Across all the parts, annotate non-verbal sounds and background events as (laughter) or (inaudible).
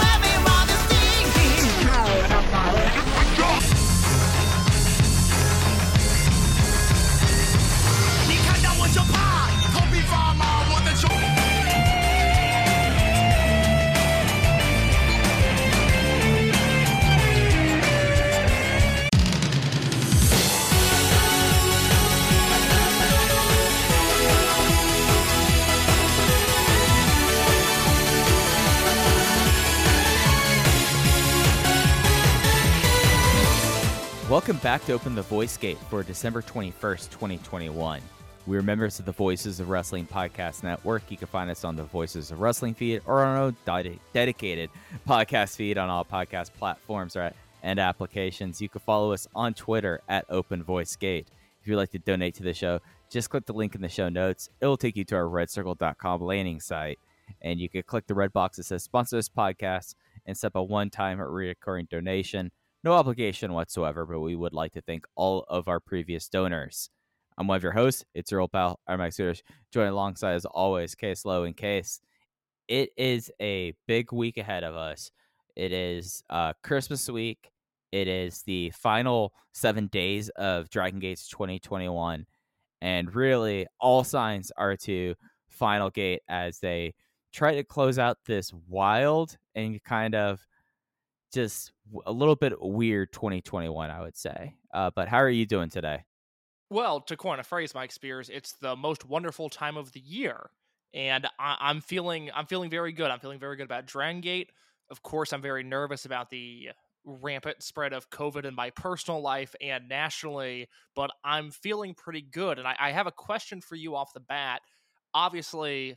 Everyone Welcome back to Open the Voice Gate for December 21st, 2021. We are members of the Voices of Wrestling Podcast Network. You can find us on the Voices of Wrestling feed or on our dedicated podcast feed on all podcast platforms or- and applications. You can follow us on Twitter at Open Voice Gate. If you'd like to donate to the show, just click the link in the show notes. It will take you to our redcircle.com landing site, and you can click the red box that says sponsor this podcast and set up a one time or recurring donation. No obligation whatsoever, but we would like to thank all of our previous donors. I'm one of your hosts. It's your old pal, Mike Sudish. Joined alongside, as always, Case Low and Case. It is a big week ahead of us. It is uh, Christmas week. It is the final seven days of Dragon Gates 2021. And really, all signs are to Final Gate as they try to close out this wild and kind of just a little bit weird 2021, I would say. Uh, but how are you doing today? Well, to coin a phrase, Mike Spears, it's the most wonderful time of the year, and I- I'm feeling I'm feeling very good. I'm feeling very good about Dragon Gate. Of course, I'm very nervous about the rampant spread of COVID in my personal life and nationally, but I'm feeling pretty good. And I, I have a question for you off the bat. Obviously,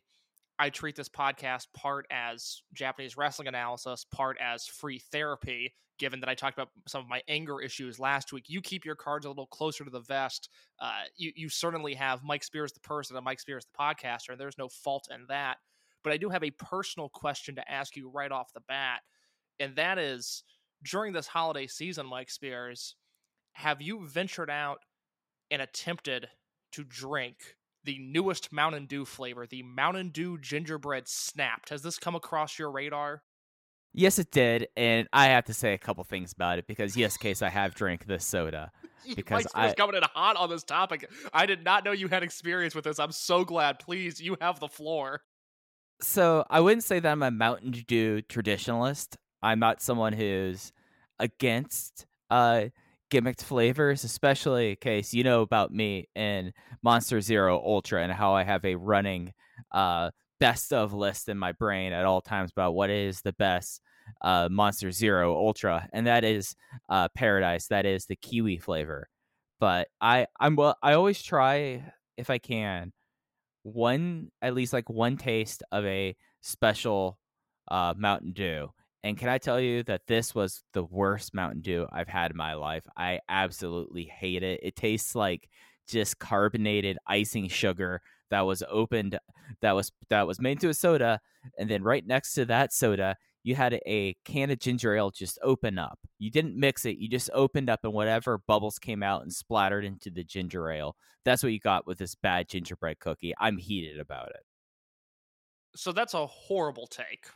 I treat this podcast part as Japanese wrestling analysis, part as free therapy, given that I talked about some of my anger issues last week. You keep your cards a little closer to the vest. Uh, you, you certainly have Mike Spears, the person, and Mike Spears, the podcaster, and there's no fault in that. But I do have a personal question to ask you right off the bat. And that is during this holiday season, Mike Spears, have you ventured out and attempted to drink the newest Mountain Dew flavor, the Mountain Dew Gingerbread Snapped? Has this come across your radar? Yes, it did. And I have to say a couple things about it because, yes, Case, I have drank this soda. (laughs) Because I- coming in hot on this topic. I did not know you had experience with this. I'm so glad. Please, you have the floor. So I wouldn't say that I'm a Mountain Dew traditionalist. I'm not someone who's against uh, gimmicked flavors, especially in case you know about me and Monster Zero Ultra and how I have a running uh, best of list in my brain at all times about what is the best uh, Monster Zero Ultra, and that is uh, Paradise. That is the kiwi flavor. But I I'm well. I always try if I can one at least like one taste of a special uh, Mountain Dew. And can I tell you that this was the worst Mountain Dew I've had in my life? I absolutely hate it. It tastes like just carbonated icing sugar that was opened that was that was made into a soda and then right next to that soda you had a can of ginger ale just open up. You didn't mix it, you just opened up and whatever bubbles came out and splattered into the ginger ale. That's what you got with this bad gingerbread cookie. I'm heated about it. So that's a horrible take.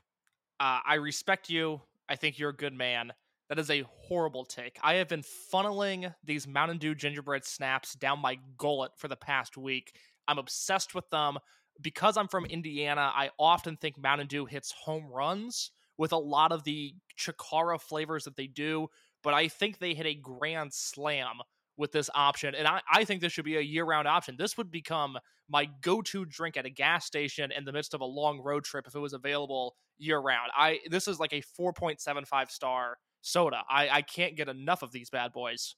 Uh, I respect you. I think you're a good man. That is a horrible take. I have been funneling these Mountain Dew gingerbread snaps down my gullet for the past week. I'm obsessed with them. Because I'm from Indiana, I often think Mountain Dew hits home runs with a lot of the Chikara flavors that they do, but I think they hit a grand slam with this option. And I, I think this should be a year round option. This would become my go to drink at a gas station in the midst of a long road trip if it was available year round. I this is like a 4.75 star soda. I, I can't get enough of these bad boys.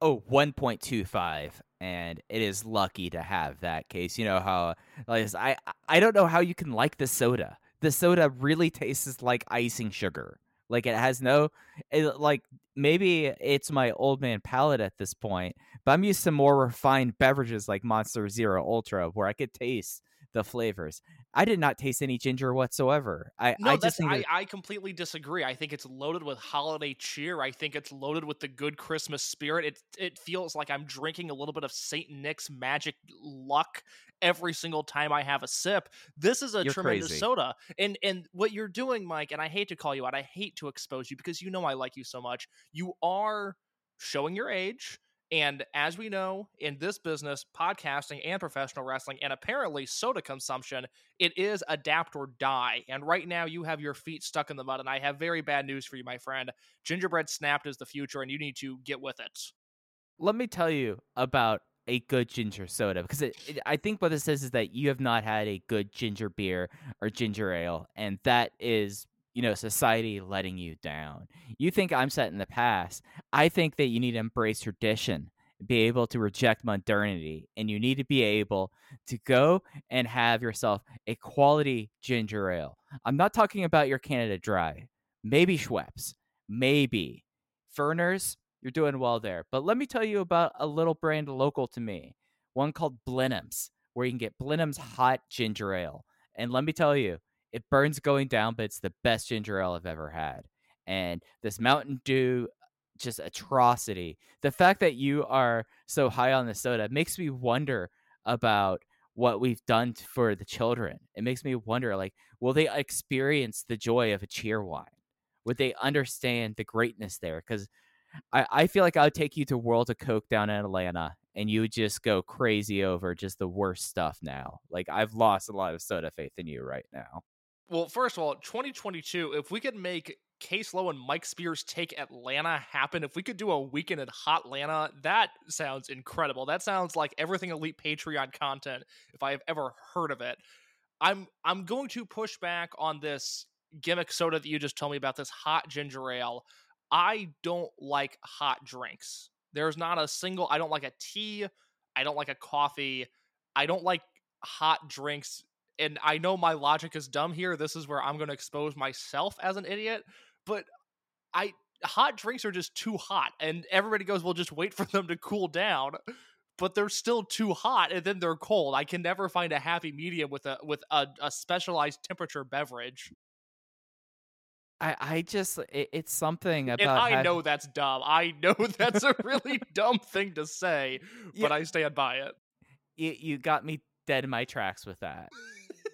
Oh, 1.25 and it is lucky to have that case. You know how like I I don't know how you can like the soda. the soda really tastes like icing sugar. Like it has no, eh, it, like maybe it's my old man palate at this point, but I'm used to more refined beverages like Monster Zero Ultra, where I could taste the flavors. I did not taste any ginger whatsoever. I, No, I just think I, I completely disagree. I think it's loaded with holiday cheer. I think it's loaded with the good Christmas spirit. It it feels like I'm drinking a little bit of Saint Nick's magic luck every single time I have a sip. This is a You're tremendous crazy. soda. And and what you're doing, Mike, and I hate to call you out. I hate to expose you because you know I like you so much. You are showing your age. And as we know in this business, podcasting and professional wrestling, and apparently soda consumption, it is adapt or die. And right now, you have your feet stuck in the mud. And I have very bad news for you, my friend. Gingerbread snapped is the future, and you need to get with it. let me tell you about a good ginger soda because it, it- I think what this is is that you have not had a good ginger beer or ginger ale, and that is you know society letting you down. You think I'm set in the past. I think that you need to embrace tradition, be able to reject modernity, and you need to be able to go and have yourself a quality ginger ale. I'm not talking about your Canada Dry, maybe Schweppes, maybe Vernors, you're doing well there. But let me tell you about a little brand local to me, one called Blenheim's, where you can get Blenheim's hot ginger ale. And let me tell you, it burns going down, but it's the best ginger ale I've ever had. And this Mountain Dew, just atrocity. The fact that you are so high on the soda makes me wonder about what we've done for the children. It makes me wonder, like, will they experience the joy of a Cheerwine? Would they understand the greatness there? Because I, I feel like I would take you to World of Coke down in Atlanta and you would just go crazy over just the worst stuff now. Like I've lost a lot of soda faith in you right now. Well, first of all, 2022, if we could make Case Low and Mike Spears take Atlanta happen, if we could do a weekend in Hot Atlanta, that sounds incredible. That sounds like everything elite Patreon content if I have ever heard of it. I'm I'm going to push back on this gimmick soda that you just told me about this hot ginger ale. I don't like hot drinks. There's not a single I don't like a tea, I don't like a coffee, I don't like hot drinks and I know my logic is dumb here. This is where I'm going to expose myself as an idiot, but I hot drinks are just too hot and everybody goes, "Well, just wait for them to cool down." But they're still too hot and then they're cold. I can never find a happy medium with a with a, a specialized temperature beverage. I, I just it, it's something about And I know that's dumb. I know (laughs) that's a really (laughs) dumb thing to say, but Yeah. I stand by it. you, you got me dead in my tracks with that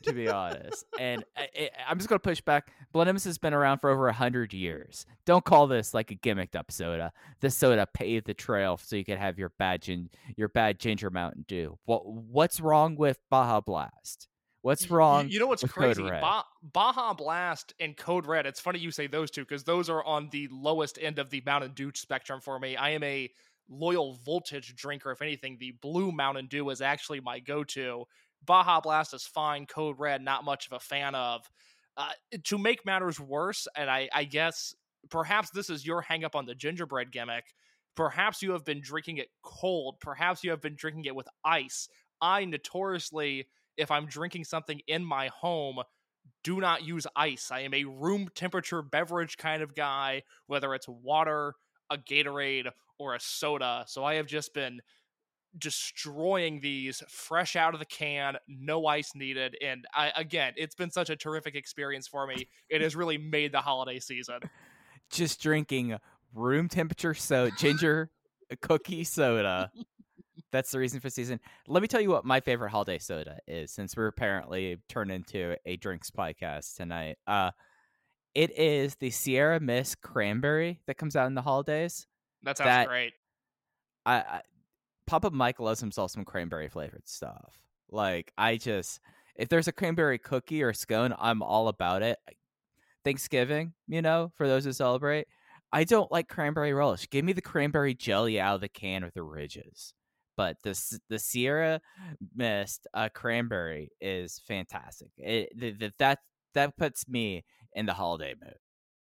to be honest and I, I- i'm just going to push back blenheim's has been around for over a 100 years don't call this like a gimmicked up soda this soda paved the trail so you could have your bad gin, your bad ginger mountain dew what what's wrong with baja blast what's wrong You know what's crazy? Ba- Baja Blast and Code Red. It's funny you say those two because those are on the lowest end of the Mountain Dew spectrum for me. I am a loyal voltage drinker. If anything, the blue Mountain Dew is actually my go-to. Baja Blast is fine. Code Red, not much of a fan of. Uh, to make matters worse, and I, I guess perhaps this is your hang up on the gingerbread gimmick. Perhaps you have been drinking it cold. Perhaps you have been drinking it with ice. I notoriously if I'm drinking something in my home, do not use ice. I am a room temperature beverage kind of guy, whether it's water, a Gatorade, or a soda. So I have just been destroying these fresh out of the can, no ice needed. And I, again, it's been such a terrific experience for me. It has really made the holiday season. just drinking room temperature so ginger cookie soda. That's the reason for season. Let me tell you what my favorite holiday soda is, since we're apparently turned into a drinks podcast tonight. Uh, it is the Sierra Mist cranberry that comes out in the holidays. That sounds That- great. I, I Papa Mike loves himself some cranberry flavored stuff. Like I just, if there's a cranberry cookie or scone, I'm all about it. Thanksgiving, you know, for those who celebrate. I don't like cranberry relish. Give me the cranberry jelly out of the can with the ridges. But the the Sierra Mist uh, cranberry is fantastic. It, th- th- that that puts me in the holiday mood.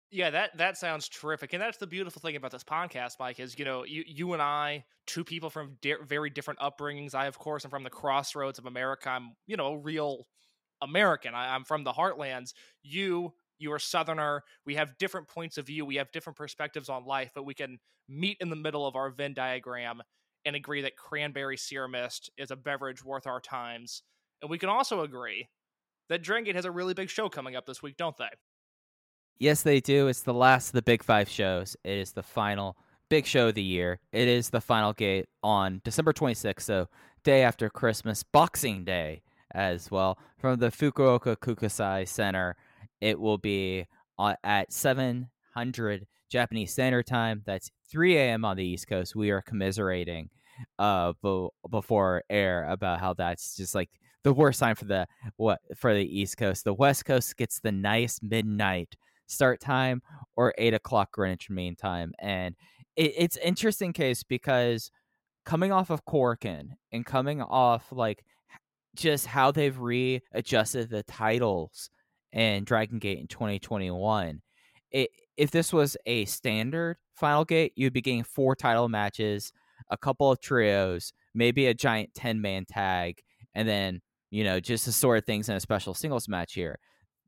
Yeah, that that sounds terrific, and that's the beautiful thing about this podcast, Mike. Is you know you you and I, two people from very different upbringings. I, of course, am from the crossroads of America. I'm you know a real American. I, I'm from the heartlands. You, you are Southerner. We have different points of view. We have different perspectives on life, but we can meet in the middle of our Venn diagram and agree that cranberry Sierra Mist is a beverage worth our times. And we can also agree that Drangate has a really big show coming up this week, don't they? Yes, they do. It's the last of the big five shows. It is the final big show of the year. It is the final gate on December 26th, so day after Christmas, Boxing Day as well, from the Fukuoka Kokusai Center. It will be uh, at 700 Japanese Standard Time. That's 3 a.m. on the East Coast. We are commiserating uh bo- before air about how that's just like the worst time for the what for the East Coast. The West Coast gets the nice midnight start time or eight o'clock Greenwich Mean Time, and it, it's interesting case because coming off of Korakuen and coming off like just how they've readjusted the titles in Dragon Gate in 2021. It, if this was a standard Final Gate, you'd be getting four title matches, a couple of trios, maybe a giant 10 man tag, and then, you know, just the sort of things in a special singles match here.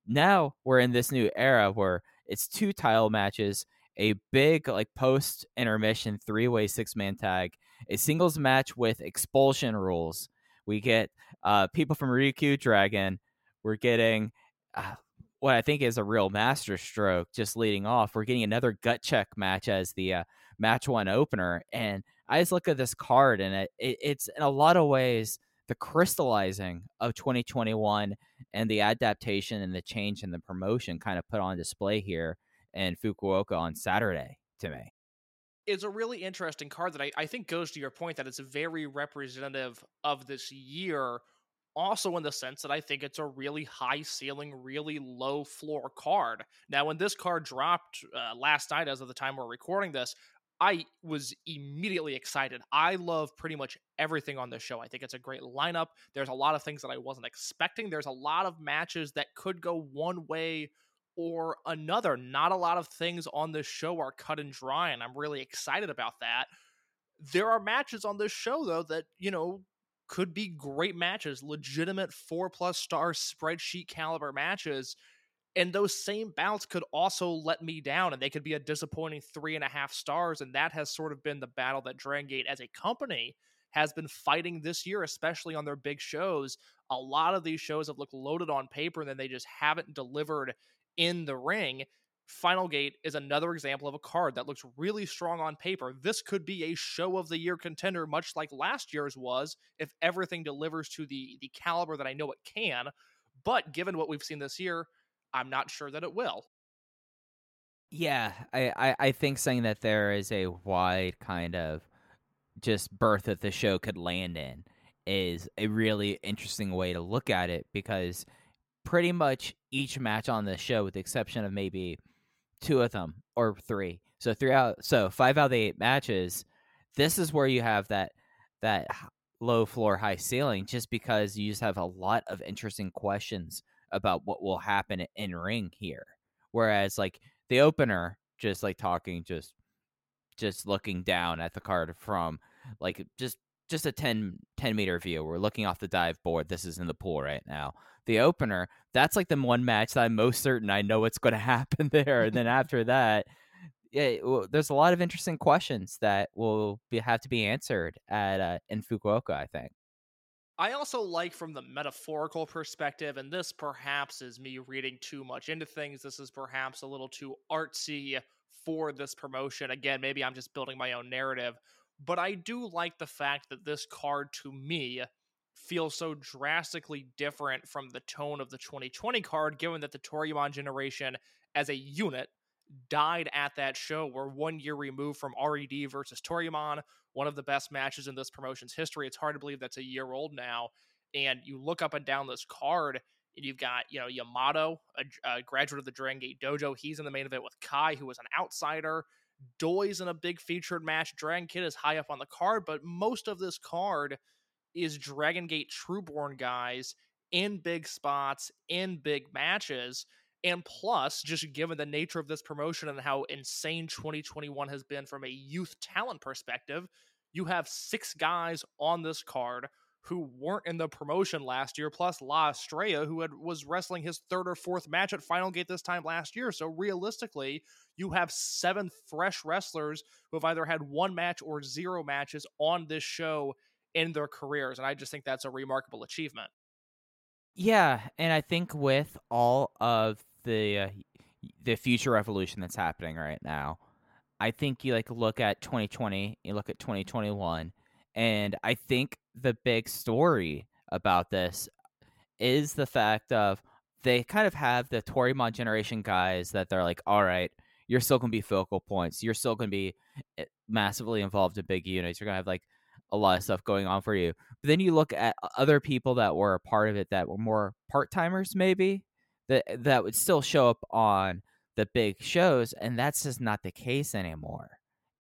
Now we're in this new era where it's two title matches, a big, like, post intermission three way six man tag, a singles match with expulsion rules. We get uh, people from Ryukyu Dragon. We're getting uh, what I think is a real master stroke just leading off. We're getting another gut check match as the uh, match one opener. And I just look at this card and it, it, it's in a lot of ways the crystallizing of 2021 and the adaptation and the change and the promotion kind of put on display here in Fukuoka on Saturday to me. It's a really interesting card that I, I think goes to your point that it's very representative of this year also in the sense that I think it's a really high ceiling, really low floor card. Now, when this card dropped uh, last night, as of the time we're recording this, I was immediately excited. I love pretty much everything on this show. I think it's a great lineup. There's a lot of things that I wasn't expecting. There's a lot of matches that could go one way or another. Not a lot of things on this show are cut and dry, and I'm really excited about that. There are matches on this show, though, that, you know, could be great matches, legitimate four plus star spreadsheet caliber matches. And those same bouts could also let me down, and they could be a disappointing three and a half stars. And that has sort of been the battle that Dragon Gate as a company has been fighting this year, especially on their big shows. A lot of these shows have looked loaded on paper, and then they just haven't delivered in the ring. Final Gate is another example of a card that looks really strong on paper. This could be a show of the year contender, much like last year's was, if everything delivers to the the caliber that I know it can. But given what we've seen this year, I'm not sure that it will. Yeah, I, I, I think saying that there is a wide kind of just berth that the show could land in is a really interesting way to look at it because pretty much each match on the show, with the exception of maybe two of them or three, so three out, so five out of the eight matches, this is where you have that that low floor, high ceiling, just because you just have a lot of interesting questions about what will happen in ring here. Whereas like the opener, just like talking, just just looking down at the card from like just just a 10, 10 meter view. We're looking off the dive board. This is in the pool right now. The opener, that's like the one match that I'm most certain I know what's going (laughs) to happen there. and then after that, yeah, well, there's a lot of interesting questions that will be, have to be answered at uh, in Fukuoka. I think. I also like from the metaphorical perspective, and this perhaps is me reading too much into things. This is perhaps a little too artsy for this promotion. Again, maybe I'm just building my own narrative, but I do like the fact that this card to me feels so drastically different from the tone of the 2020 card, given that the Toryumon generation as a unit died at that show. We're one year removed from RED versus Toryumon, one of the best matches in this promotion's history. It's hard to believe that's a year old now. And you look up and down this card, and you've got, you know, Yamato, a, a graduate of the Dragon Gate Dojo. He's in the main event with Kai, who was an outsider. Doi's in a big featured match. Dragon Kid is high up on the card, but most of this card is Dragon Gate Trueborn guys in big spots, in big matches. And plus, just given the nature of this promotion and how insane 2021 has been from a youth talent perspective, you have six guys on this card who weren't in the promotion last year, plus La Estrella, who had was wrestling his third or fourth match at Final Gate this time last year. So realistically, you have seven fresh wrestlers who have either had one match or zero matches on this show in their careers, and I just think that's a remarkable achievement. Yeah, and I think with all of the uh, the future revolution that's happening right now, I think you like look at 2020, you look at 2021, and I think the big story about this is the fact of they kind of have the Toryumon generation guys that they're like, all right, you're still gonna be focal points, you're still gonna be eh, massively involved in big units, you're gonna have like a lot of stuff going on for you. But then you look at other people that were a part of it that were more part timers, maybe that eh, that would still show up on the big shows, and that's just not the case anymore.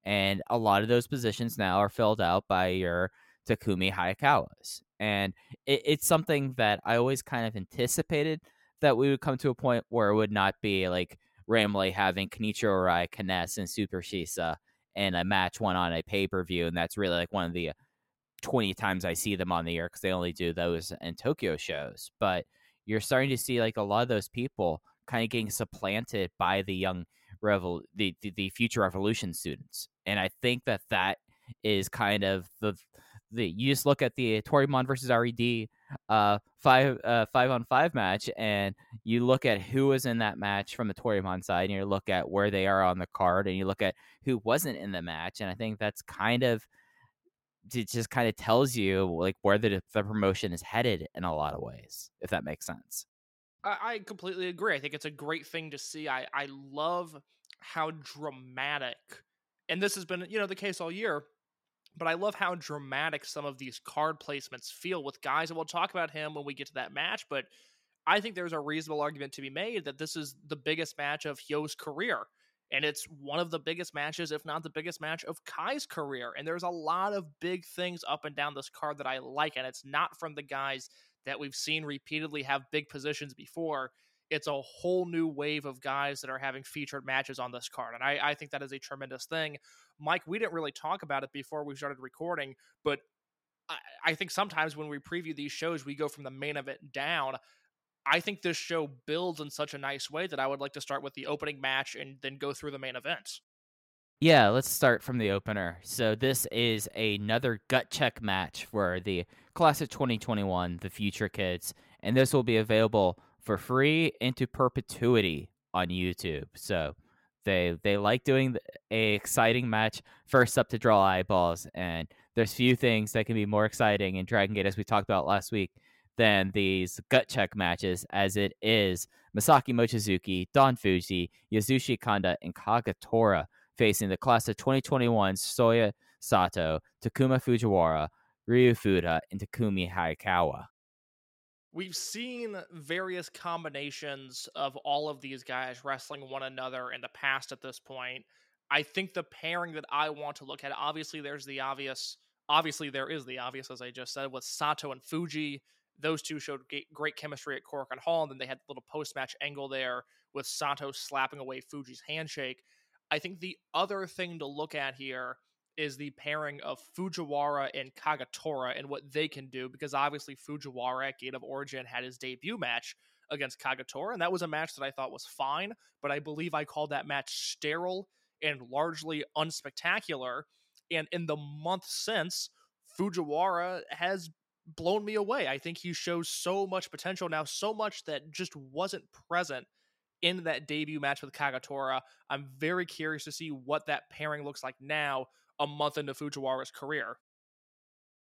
And a lot of those positions now are filled out by your Takumi Hayakawas. And it, it's something that I always kind of anticipated that we would come to a point where it would not be like Ramley having Kenichiro Arai, K-ness, and Super Shisa in a match one on a pay per view. And that's really like one of the uh, 20 times I see them on the air because they only do those in Tokyo shows. But you're starting to see like a lot of those people kind of getting supplanted by the young revel the, the, the future revolution students and i think that that is kind of the the you just look at the Toryumon versus red uh five uh five on five match and you look at who was in that match from the Toryumon side and you look at where they are on the card and you look at who wasn't in the match and i think that's kind of it just kind of tells you like where the, the promotion is headed in a lot of ways if that makes sense I, I completely agree. I think it's a great thing to see. I, I love how dramatic, and this has been, you know, the case all year, but I love how dramatic some of these card placements feel with guys, and we'll talk about him when we get to that match, but I think there's a reasonable argument to be made that this is the biggest match of Hyo's career. And it's one of the biggest matches, if not the biggest match of Kai's career. And there's a lot of big things up and down this card that I like. And it's not from the guys that we've seen repeatedly have big positions before. It's a whole new wave of guys that are having featured matches on this card. And I, I think that is a tremendous thing. Mike, we didn't really talk about it before we started recording, but I, I think sometimes when we preview these shows, we go from the main event down. I think this show builds in such a nice way that I would like to start with the opening match and then go through the main event. Yeah, let's start from the opener. So this is another gut check match for the class of 2021, the Future Kids, and this will be available for free into perpetuity on YouTube. So they they like doing a exciting match first up to draw eyeballs, and there's few things that can be more exciting in Dragon Gate as we talked about last week than these gut check matches, as it is Masaki Mochizuki, Don Fuji, Yasushi Kanda, and Kagetora facing the class of 2021 Soya Sato, Takuma Fujiwara, Ryu Fuda, and Takumi Hayakawa. We've seen various combinations of all of these guys wrestling one another in the past at this point. I think the pairing that I want to look at, obviously, there's the obvious. Obviously, there is the obvious, as I just said, with Sato and Fuji. Those two showed great chemistry at Korakuen Hall, and then they had the little post match angle there with Sato slapping away Fuji's handshake. I think the other thing to look at here is the pairing of Fujiwara and Kagetora and what they can do, because obviously Fujiwara at Gate of Origin had his debut match against Kagetora, and that was a match that I thought was fine, but I believe I called that match sterile and largely unspectacular. And in the month since, Fujiwara has blown me away. I think he shows so much potential now, so much that just wasn't present in that debut match with Kagetora. I'm very curious to see what that pairing looks like now, a month into Fujiwara's career.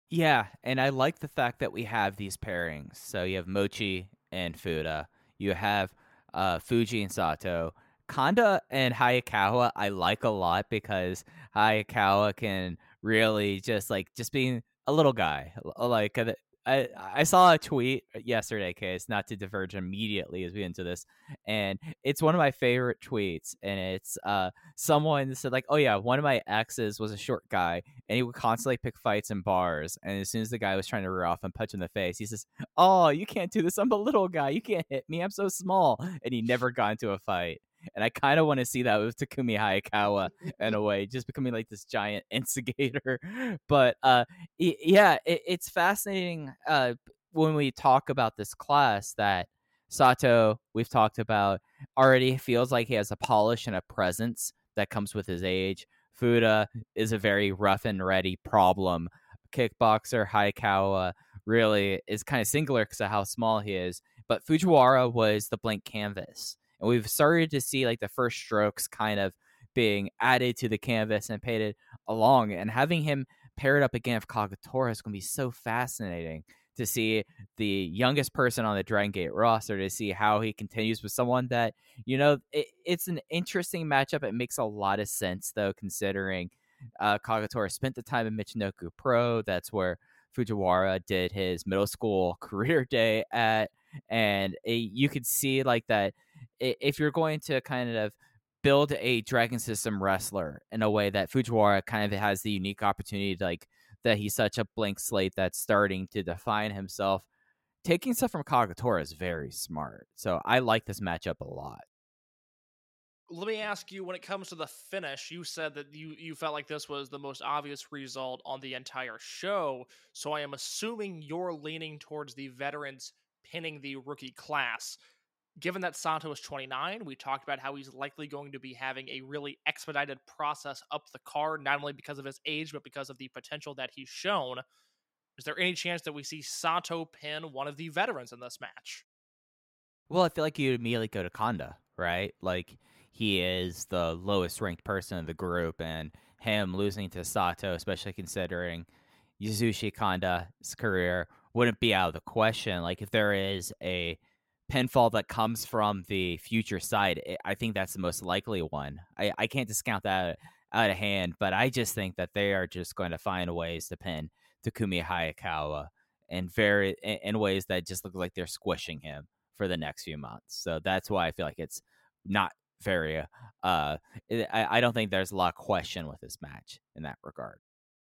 Yeah, and I like the fact that we have these pairings. So you have Mochi and Fuda. You have uh, Fuji and Sato. Kanda and Hayakawa I like a lot because Hayakawa can really just like just being a little guy. Like uh, I I saw a tweet yesterday, case not to diverge immediately as we into this, and it's one of my favorite tweets, and it's uh someone said like, oh yeah, one of my exes was a short guy, and he would constantly pick fights in bars, and as soon as the guy was trying to rear off and punch him in the face, he says, oh you can't do this, I'm a little guy, you can't hit me, I'm so small, and he never got into a fight. And I kind of want to see that with Takumi Hayakawa in a (laughs) way, just becoming like this giant (laughs) instigator. But uh, yeah, it, it's fascinating uh, when we talk about this class that Sato we've talked about already feels like he has a polish and a presence that comes with his age. Fuda is a very rough and ready problem kickboxer. Hayakawa really is kind of singular because of how small he is. But Fujiwara was the blank canvas. And we've started to see like the first strokes kind of being added to the canvas and painted along. And having him paired up again with Kagetora is going to be so fascinating to see the youngest person on the Dragon Gate roster to see how he continues with someone that, you know, it, it's an interesting matchup. It makes a lot of sense, though, considering uh, Kagetora spent the time in Michinoku Pro. That's where Fujiwara did his middle school (laughs) career day at. And it, you could see like that if you're going to kind of build a Dragon System wrestler in a way that Fujiwara kind of has the unique opportunity to like that he's such a blank slate that's starting to define himself. Taking stuff from Kagetora is very smart. So I like this matchup a lot. Let me ask you when it comes to the finish, you said that you, you felt like this was the most obvious result on the entire show. So I am assuming you're leaning towards the veterans pinning the rookie class. Given that Sato is 29, we talked about how he's likely going to be having a really expedited process up the card, not only because of his age, but because of the potential that he's shown. Is there any chance that we see Sato pin one of the veterans in this match? Well, I feel like you'd immediately go to Kanda, right? Like he is the lowest ranked person in the group, and him losing to Sato, especially considering Yasushi Kanda's career, wouldn't be out of the question. Like if there is a pinfall that comes from the future side, i I think that's the most likely one. I, I can't discount that out of hand, but I just think that they are just going to find ways to pin Takumi Hayakawa in very in, ways that just look like they're squishing him for the next few months. So that's why I feel like it's not very uh, uh eh, I, I don't think there's a lot of question with this match in that regard.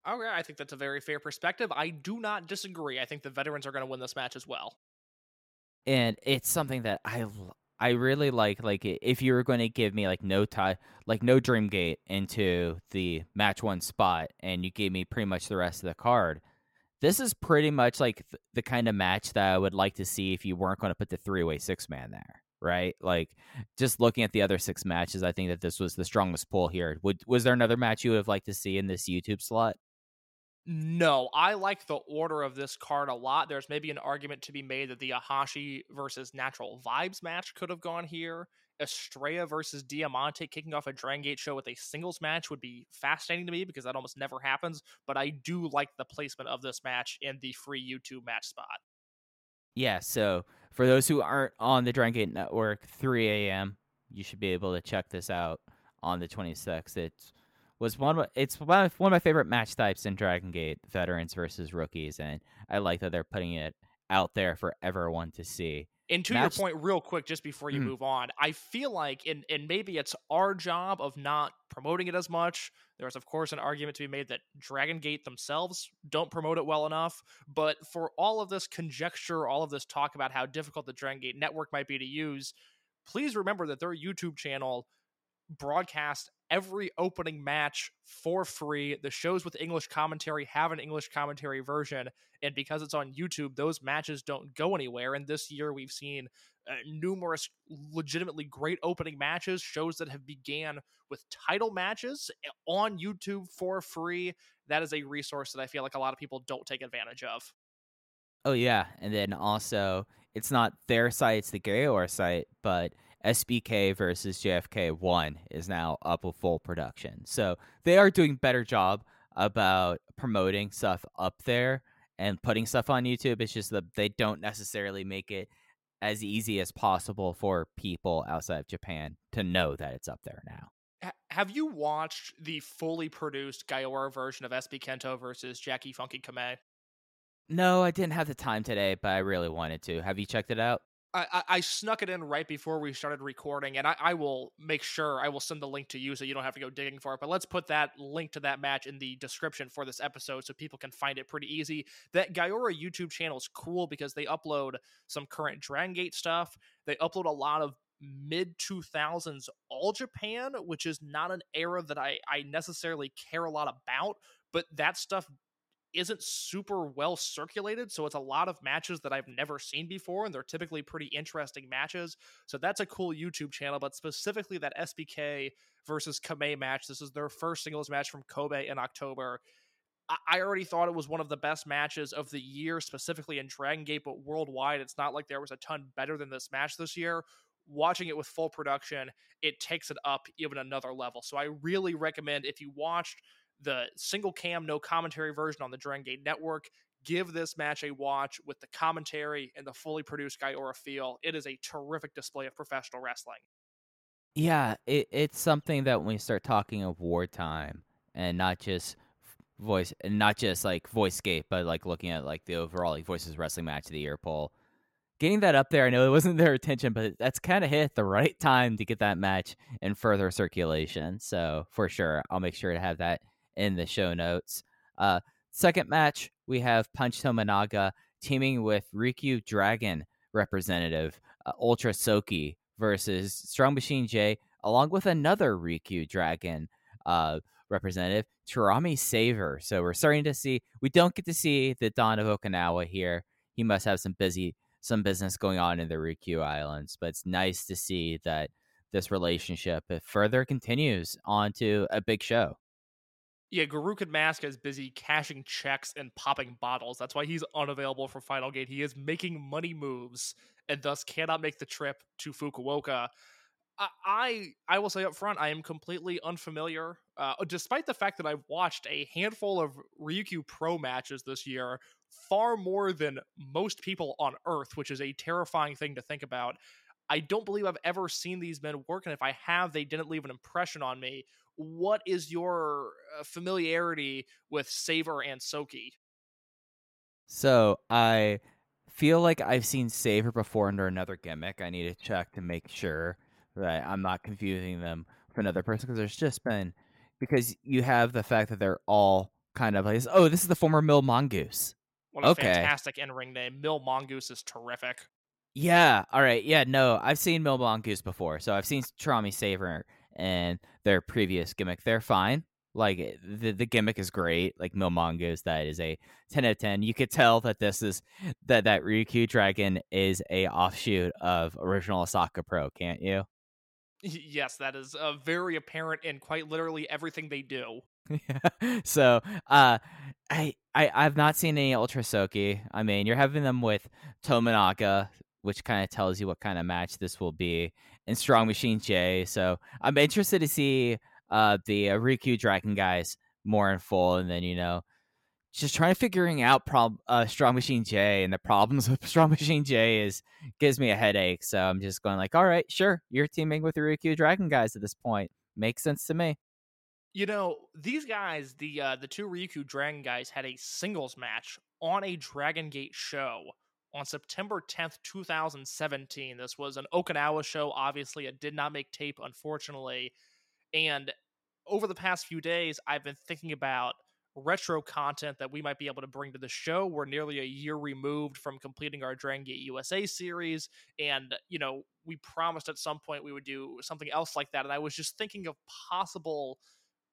Okay, I think that's a very fair perspective. I do not disagree. I think the veterans are going to win this match as well. And it's something that I I really like like if you were going to give me like no tie like no Dreamgate into the match one spot and you gave me pretty much the rest of the card. This is pretty much like th- the kind of match that I would like to see if you weren't going to put the three-way six man there, right? Like just looking at the other six matches, I think that this was the strongest pull here. Would was there another match you would have liked to see in this YouTube slot? No, I like the order of this card a lot. There's maybe an argument to be made that the Ahashi versus Natural Vibes match could have gone here. Estrella versus Diamante kicking off a Dragon Gate show with a singles match would be fascinating to me because that almost never happens. But I do like the placement of this match in the free YouTube match spot. Yeah, so for those who aren't on the Dragon Gate Network, 3 a.m., you should be able to check this out on the 26th. It was one. of- It's one of, one of my favorite match types in Dragon Gate: veterans versus rookies, and I like that they're putting it out there for everyone to see. And to Match- your point, real quick, just before you Mhm. move on, I feel like, and, and maybe it's our job of not promoting it as much. There's, of course, an argument to be made that Dragon Gate themselves don't promote it well enough. But for all of this conjecture, all of this talk about how difficult the Dragon Gate network might be to use, please remember that their YouTube channel broadcast every opening match for free. The shows with English commentary have an English commentary version, and because it's on YouTube, those matches don't go anywhere. And this year, we've seen uh, numerous legitimately great opening matches, shows that have began with title matches eh, on YouTube for free. That is a resource that I feel like a lot of people don't take advantage of. Oh yeah, and then also it's not their site; it's the Gaiora site, but SBK versus JFK one is now up with full production. So they are doing better job about promoting stuff up there and putting stuff on YouTube. It's just that they don't necessarily make it as easy as possible for people outside of Japan to know that it's up there now. Have you watched the fully produced Gaiora version of SB Kento versus Jacky Funky Kamei? No, I didn't have the time today, but I really wanted to. Have you checked it out? I, I, snuck it in right before we started recording, and I, I will make sure I will send the link to you so you don't have to go digging for it. But let's put that link to that match in the description for this episode so people can find it pretty easy. That Gaiora YouTube channel is cool because they upload some current Dragon Gate stuff. They upload a lot of mid 2000s All Japan, which is not an era that I, I necessarily care a lot about, but that stuff isn't super well circulated. So it's a lot of matches that I've never seen before, and they're typically pretty interesting matches. So that's a cool YouTube channel, but specifically that SBK versus Kamei match. This is their first singles match from Kobe in October. I already thought it was one of the best matches of the year, specifically in Dragon Gate, but worldwide, it's not like there was a ton better than this match this year. Watching it with full production, it takes it up even another level. So I really recommend if you watched the single cam, no commentary version on the Dragon Gate Network, give this match a watch with the commentary and the fully produced Gaiora feel. It is a terrific display of professional wrestling. Yeah, it, it's something that when we start talking of wartime and not just voice and not just like voice gate, but like looking at like the overall like voices wrestling match of the year poll. Getting that up there, I know it wasn't (laughs) their attention, but that's kind of hit the right time to get that match in further circulation. So for sure, I'll make sure to have that in the show notes. Uh, second match, we have Punch Tominaga teaming with Ryukyu Dragon representative uh, Ultra Soki versus Strong Machine J, along with another Ryukyu Dragon uh, representative, Tarami Saver. So we're starting to see we don't get to see the Don of Okinawa here. He must have some busy some business going on in the Ryukyu Islands, but it's nice to see that this relationship further continues onto a big show. Yeah, Gurukun Mask is busy cashing checks and popping bottles. That's why he's unavailable for Final Gate. He is making money moves and thus cannot make the trip to Fukuoka. I I will say up front, I am completely unfamiliar. Uh, despite the fact that I've watched a handful of Ryukyu Pro matches this year, far more than most people on Earth, which is a terrifying thing to think about. I don't believe I've ever seen these men work, and if I have, they didn't leave an impression on me. What is your uh, familiarity with Saver and Soki? So I feel like I've seen Saver before under another gimmick. I need to check to make sure that I'm not confusing them with another person because there's just been because you have the fact that they're all kind of like, oh, this is the former Mill Mongoose. What a Okay. fantastic in ring name. Mill Mongoose is terrific. Yeah. All right. Yeah. No, I've seen Mill Mongoose before, so I've seen Trami Saver and their previous gimmick. They're fine. Like eh, the the gimmick is great. Like Mil Mongoose, that is a ten out of ten. You could tell that this is that that Ryukyu Dragon is a offshoot of original Osaka Pro, can't you? Yes, that is uh, very apparent in quite literally everything they do. (laughs) so uh I, I I've not seen any Ultra Soki. I mean, you're having them with Tominaga, which kind of tells you what kind of match this will be, and Strong Machine J. So I'm interested to see uh the uh, Ryukyu Dragon guys more in full, and then you know just trying to figuring out prob uh Strong Machine J and the problems with (laughs) Strong Machine J is gives me a headache. So I'm just going like, all right, sure, you're teaming with the Ryukyu Dragon guys at this point. Makes sense to me. You know, these guys, the uh, the two Ryukyu Dragon guys, had a singles match on a Dragon Gate show on September 10th, 2017. This was an Okinawa show. Obviously, it did not make tape, unfortunately. And over the past few days, I've been thinking about retro content that we might be able to bring to the show. We're nearly a year removed from completing our Dragon Gate USA series. And, you know, we promised at some point we would do something else like that. And I was just thinking of possible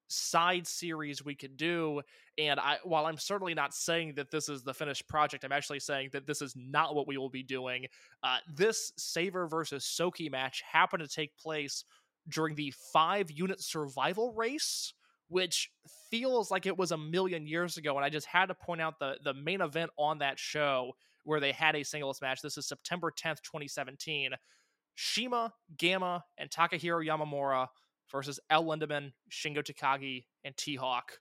side series we could do and i while i'm certainly not saying that this is the finished project i'm actually saying that this is not what we will be doing uh, this saver versus soki match happened to take place during the five unit survival race which feels like it was a million years ago and i just had to point out the the main event on that show where they had a singles match. This is september 10th 2017 shima gamma and takahiro yamamura versus El Lindaman, Shingo Takagi, and T Hawk.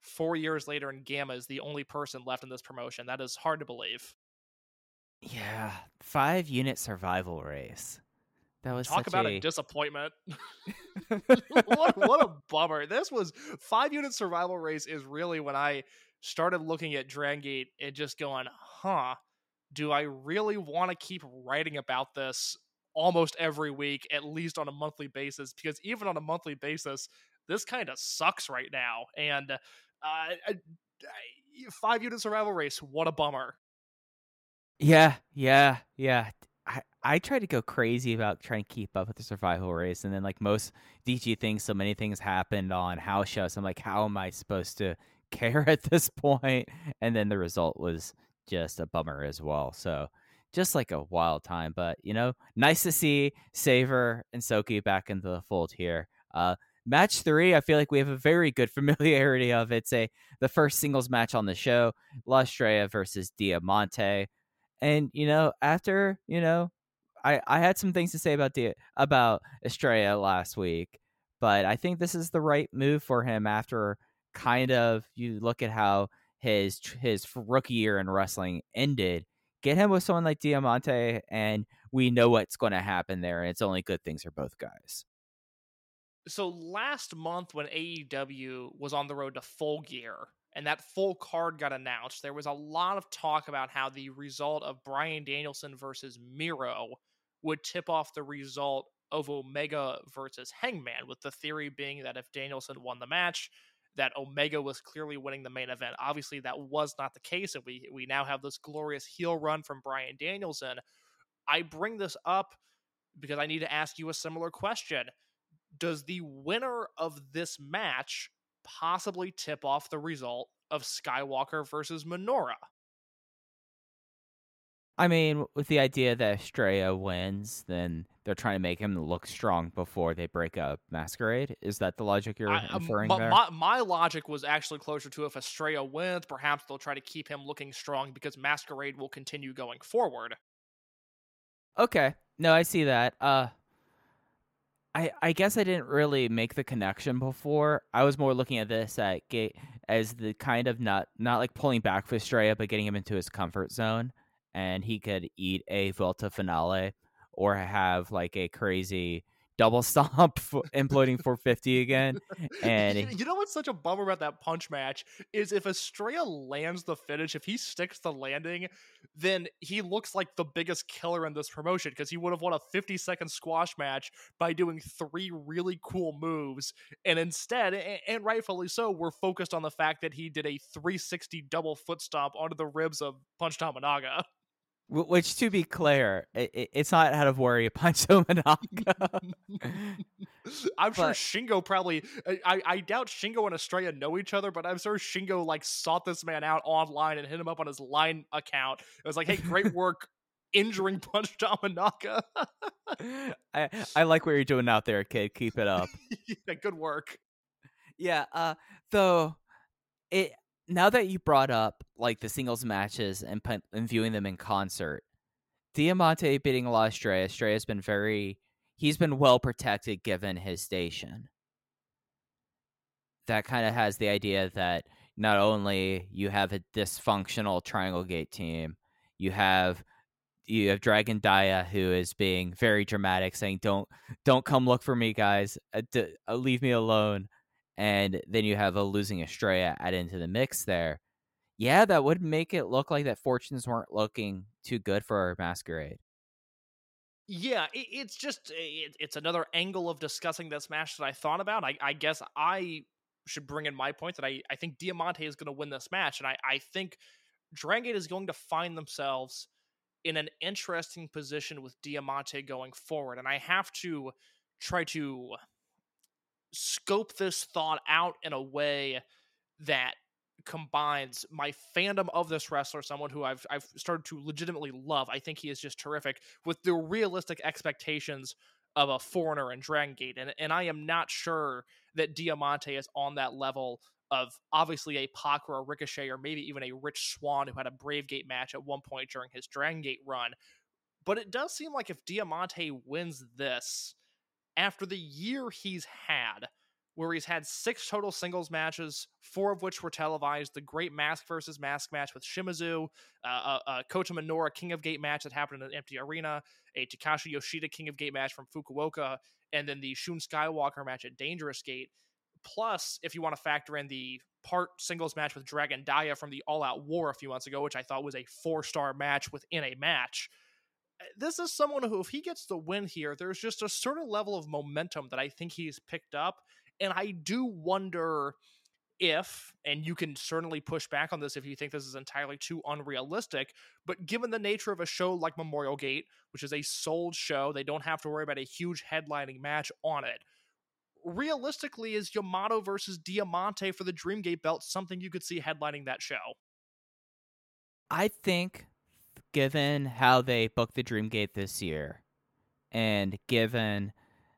Four years later, and Gamma is the only person left in this promotion. That is hard to believe. Yeah, five unit survival race. That was Talk about a, a disappointment. (laughs) what, what a bummer. This was five unit survival race is really when I started looking at Dragon Gate and just going, huh, do I really want to keep writing about this almost every week, at least on a monthly basis? Because even on a monthly basis, this kind of sucks right now. And uh, five unit survival race, what a bummer. yeah, yeah, yeah. I, I try to go crazy about trying to keep up with the survival race, and then like most DG things, so many things happened on house shows. I'm like, how am I supposed to (laughs) care at this point? And then the result was just a bummer as well. So just like a wild time, but you know, nice to see Saver and Soki back into the fold here. Uh, match three, I feel like we have a very good (laughs) familiarity of. It's a the first singles match on the show, La versus Diamante. And you know, after you know, I I had some things to say about Di- about Estrella last week, but I think this is the right move for him after kind of you look at how his his rookie year in wrestling ended. Get him with someone like Diamante, and we know what's going to happen there, and it's only good things for both guys. So last month, when AEW was on the road to full gear and that full card got announced, there was a lot of talk about how the result of Bryan Danielson versus Miro would tip off the result of Omega versus Hangman, with the theory being that if Danielson won the match, that Omega was clearly winning the main event. Obviously, that was not the case, and we we now have this glorious heel run from Bryan Danielson. I bring this up because I need to ask you a similar question. Does the winner of this match possibly tip off the result of Skywalker versus Minoura? I mean, with the idea that Estrella wins, then they're trying to make him look strong before they break up Masquerade. Is that the logic you're I- um, inferring my, my, my logic was actually closer to if Estrella wins, perhaps they'll try to keep him looking strong because Masquerade will continue going forward. Okay. No, I see that. Uh I I guess I didn't really make the connection before. I was more looking at this at ga- as the kind of not not like pulling back for Estrella, but getting him into his comfort zone, and he could eat a Volta finale or have like a crazy double (laughs) stomp imploding 450 again. And you, you know what's such a bummer about that punch match is if Estrella lands the finish, if he sticks the landing, then he looks like the biggest killer in this promotion because he would have won a 50 second squash match by doing three really cool moves. And instead, and rightfully so, we're focused on the fact that he did a 360 double foot stomp onto the ribs of Punch Tominaga. Wh- Which, to be clear, i i- it's not out of worry. Pancho (laughs) Managa. (laughs) I'm sure Shingo probably. I, I I doubt Shingo and Estrella know each other, but I'm sure Shingo like sought this man out online and hit him up on his line account. It was like, "Hey, great (laughs) work injuring Punch Tominaga. I I like what you're doing out there, kid. Keep it up. yeah, good work." Yeah. Uh. Though, it now that you brought up like the singles matches and and viewing them in concert, Diamante beating La Estrella. Estrella has been very. He's been well protected given his station. That kind of has the idea that not only you have a dysfunctional Triangle Gate team, you have you have Dragon Dia who is being very dramatic, saying "Don't don't come look for me, guys. Uh, d- uh, leave me alone." And then you have a losing Estrella add into the mix there. Yeah, that would make it look like that fortunes weren't looking too good for our Masquerade. Yeah, it, it's just it, it's another angle of discussing this match that I thought about. I, I guess I should bring in my point that I, I think Diamante is going to win this match, and I, I think Dragon Gate is going to find themselves in an interesting position with Diamante going forward, and I have to try to scope this thought out in a way that combines my fandom of this wrestler, someone who I've I've started to legitimately love. I think he is just terrific with the realistic expectations of a foreigner in Dragon Gate. And and I am not sure that Diamante is on that level of obviously a Pac or a Ricochet or maybe even a Rich Swann who had a Brave Gate match at one point during his Dragon Gate run. But it does seem like if Diamante wins this, after the year he's had, where he's had six total singles matches, four of which were televised. The Great Mask versus Mask match with Shimizu, uh, a, a Kota Minoura King of Gate match that happened in an empty arena, a Takashi Yoshida King of Gate match from Fukuoka, and then the Shun Skywalker match at Dangerous Gate. Plus, if you want to factor in the part singles match with Dragon Dia from the All Out War a few months ago, which I thought was a four star match within a match. Uh, This is someone who, if he gets the win here, there's just a certain level of momentum that I think he's picked up and I do wonder if, and you can certainly push back on this if you think this is entirely too unrealistic, but given the nature of a show like Memorial Gate, which is a sold show, they don't have to worry about a huge headlining match on it. Realistically, is Yamato versus Diamante for the Dreamgate belt something you could see headlining that show? I think, given how they booked the Dreamgate this year, and given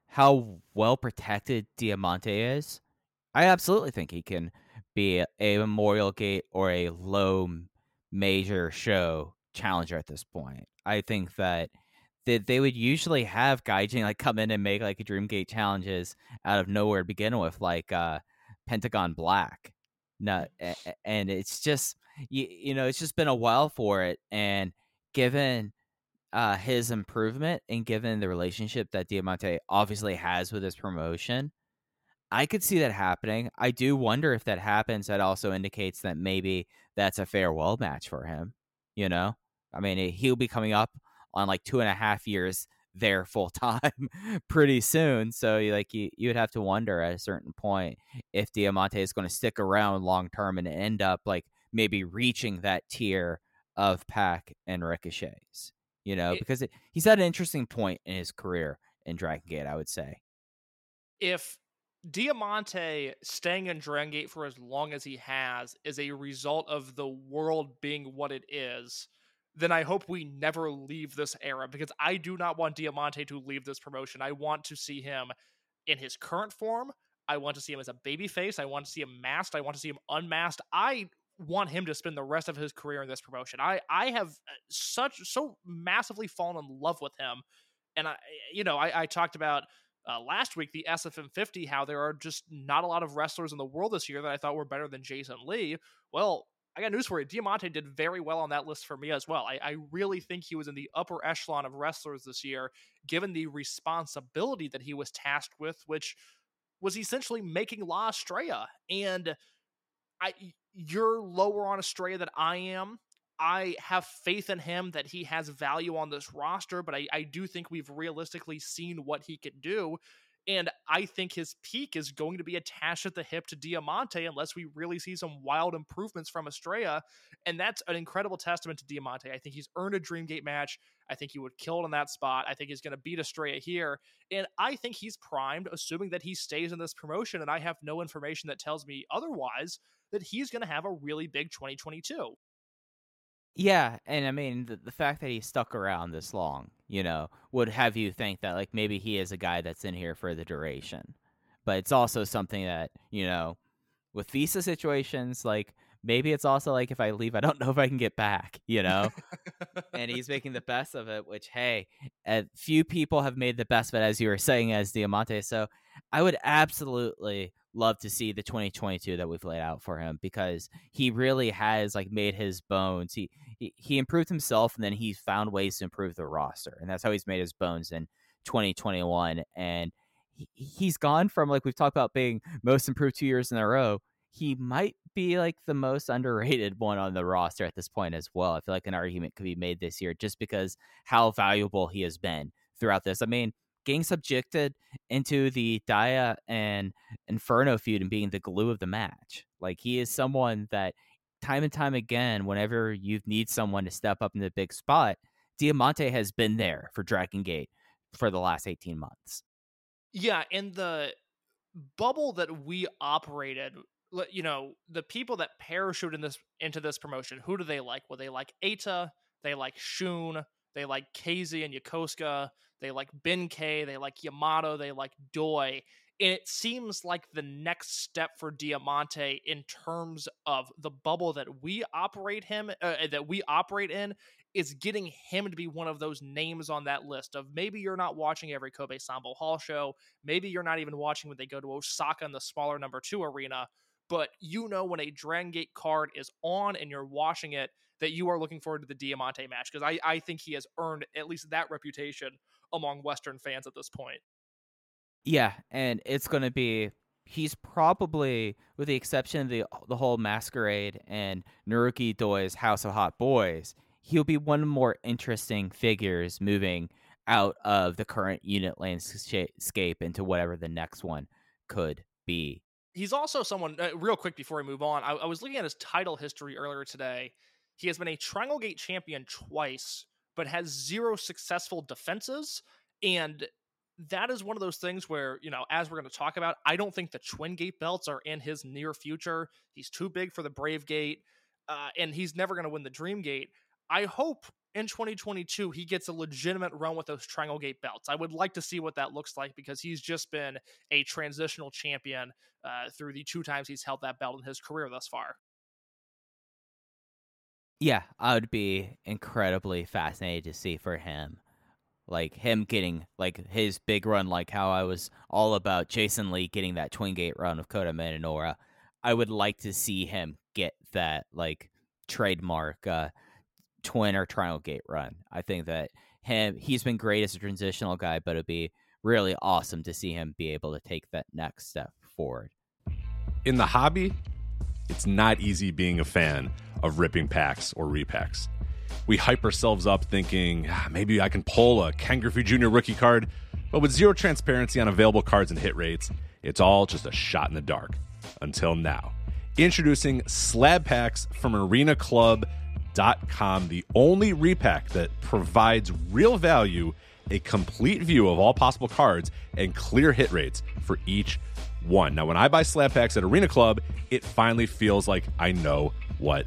how well protected Diamante is, I absolutely think he can be a Memorial Gate or a low major show challenger at this point. I think that that they would usually have Gaijin like come in and make like a Dreamgate challenges out of nowhere to begin with, like uh Pentagon Black. No, and it's just you, you know it's just been a while for it, and given uh his improvement and given the relationship that Diamante obviously has with his promotion, I could see that happening. I do wonder if that happens. That also indicates that maybe that's a farewell match for him. You know, I mean, eh, he'll be coming up on like two and a half years there full (laughs) time pretty soon. So, like, you you would have to wonder at a certain point if Diamante is going to stick around long term and end up like maybe reaching that tier of Pac and Ricochets. You know, It- because it, he's at an interesting point in his career in Dragon Gate. I would say. if Diamante staying in Dragon Gate for as long as he has is a result of the world being what it is, then I hope we never leave this era because I do not want Diamante to leave this promotion. I want to see him in his current form. I want to see him as a babyface. I want to see him masked. I want to see him unmasked. I want him to spend the rest of his career in this promotion. I I have uh, such so massively fallen in love with him, and I you know I, I talked about uh, last week the SFM 50 how there are just not a lot of wrestlers in the world this year that I thought were better than Jason Lee. Well, I got news for you. Diamante did very well on that list for me as well. I, I really think he was in the upper echelon of wrestlers this year, given the responsibility that he was tasked with, which was essentially making La Estrella. And I, you're lower on Estrella than I am. I have faith in him that he has value on this roster, but I, I do think we've realistically seen what he can do. And I think his peak is going to be attached at the hip to Diamante unless we really see some wild improvements from Estrella. And that's an incredible testament to Diamante. I think he's earned a Dreamgate match. I think he would kill it in that spot. I think he's going to beat Estrella here. And I think he's primed, assuming that he stays in this promotion. And I have no information that tells me otherwise that he's going to have a really big 2022. Yeah, and I mean the, the fact that he stuck around this long, you know, would have you think that like maybe he is a guy that's in here for the duration. But it's also something that, you know, with visa situations, like maybe it's also like if I leave, I don't (laughs) know if I can get back, you know? and he's making the best of it, which hey, a few people have made the best of it as you were saying as Diamante. So I would absolutely love to see the 2022 that we've laid out for him because he really has like made his bones. He he, he improved himself and then he found ways to improve the roster. And that's how he's made his bones in 2021 and he, he's gone from like we've talked about being most improved 2 years in a row. He might be like the most (laughs) underrated one on the roster at this point as well. I feel like an argument could be made this year just because how valuable he has been throughout this. I mean, getting subjected into the Dia and Inferno feud and being the glue of the match. Like he is someone that time and time again, whenever you need someone to step up in the big spot, Diamante has been there for Dragon Gate for the last 18 months. Yeah, and the bubble that we operated, you know, the people that parachute in this into this promotion, who do they like? Well, they like Eita, they like Shun, they like KZ and Yokosuka, they like Benkei, they like Yamato, they like Doi. And it seems like the next step for Diamante in terms of the bubble that we operate him uh, that we operate in is getting him to be one of those names on that list of maybe you're not watching every Kobe Sambo Hall show, maybe you're not even watching when they go to Osaka in the smaller number two arena, but you know when a Dragon Gate card is on and you're watching it that you are looking forward to the Diamante match because I, I think he has earned at least that reputation among Western fans at this point. Yeah, and it's going to be he's probably with the exception of the the whole masquerade and Naruki Doi's House of Hot Boys, he'll be one of the more interesting figures moving out of the current unit landscape into whatever the next one could be. He's also someone, uh, real quick before we move on, I, I was looking at his title history earlier today. He has been a Triangle Gate champion twice, but has zero successful defenses. And that is one of those things where, you know, as we're going to talk about, I don't think the Twin Gate belts are in his near future. He's too big for the Brave Gate, uh, and he's never going to win the Dream Gate. I hope in 2022 he gets a legitimate run with those Triangle Gate belts. I would like to see what that looks like because he's just been a transitional champion uh, through the two times he's held that belt in his career thus far. Yeah, I would be incredibly fascinated to see for him. Like him getting like his big run, like how I was all about Jason Lee getting that twin gate run of Kota Minoura. I would like to see him get that like trademark uh twin or triangle gate run. I think that him he's been great as a transitional guy, but it'd be really awesome to see him be able to take that next step forward. In the hobby, it's not easy being a fan of ripping packs or repacks. We hype ourselves up thinking ah, maybe I can pull a Ken Griffey Jr. rookie card, but with zero transparency on available cards and hit rates, it's all just a shot in the dark. Until now. Introducing slab packs from arenaclub.com, the only repack that provides real value, a complete view of all possible cards, and clear hit rates for each one. Now, when I buy slab packs at Arena Club, it finally feels like I know what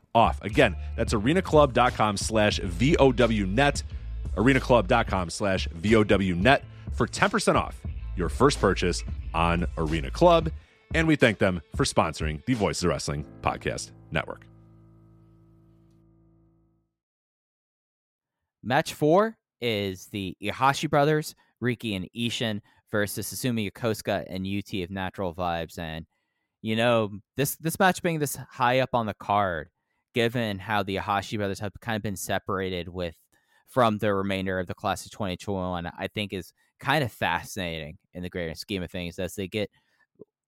off. Again, that's arenaclub.com slash VOWnet. Arenaclub.com slash VOWnet for 10% off your first purchase on Arena Club. And we thank them for sponsoring the Voices of Wrestling Podcast Network. Match four is the Iihashi brothers, Riki and Ishin, versus Susumu Yokosuka and UT of Natural Vibes. And you know, this this match being this high up on the card, given how the Iihashi brothers have kind of been separated with from the remainder of the class of 2021, I think is kind of fascinating in the greater scheme of things as they get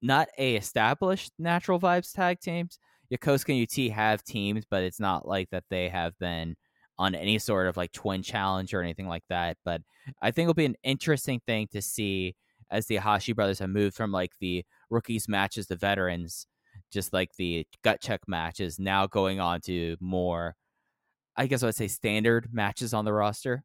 not a established natural vibes tag teams. Yokosuka and UT have teams, but it's not like that they have been on any sort of like twin challenge or anything like that. But I think it'll be an interesting thing to see as the Hashi brothers have moved from like the rookies matches to veterans, just like the gut check matches, now going on to more, I guess I would say standard matches on the roster.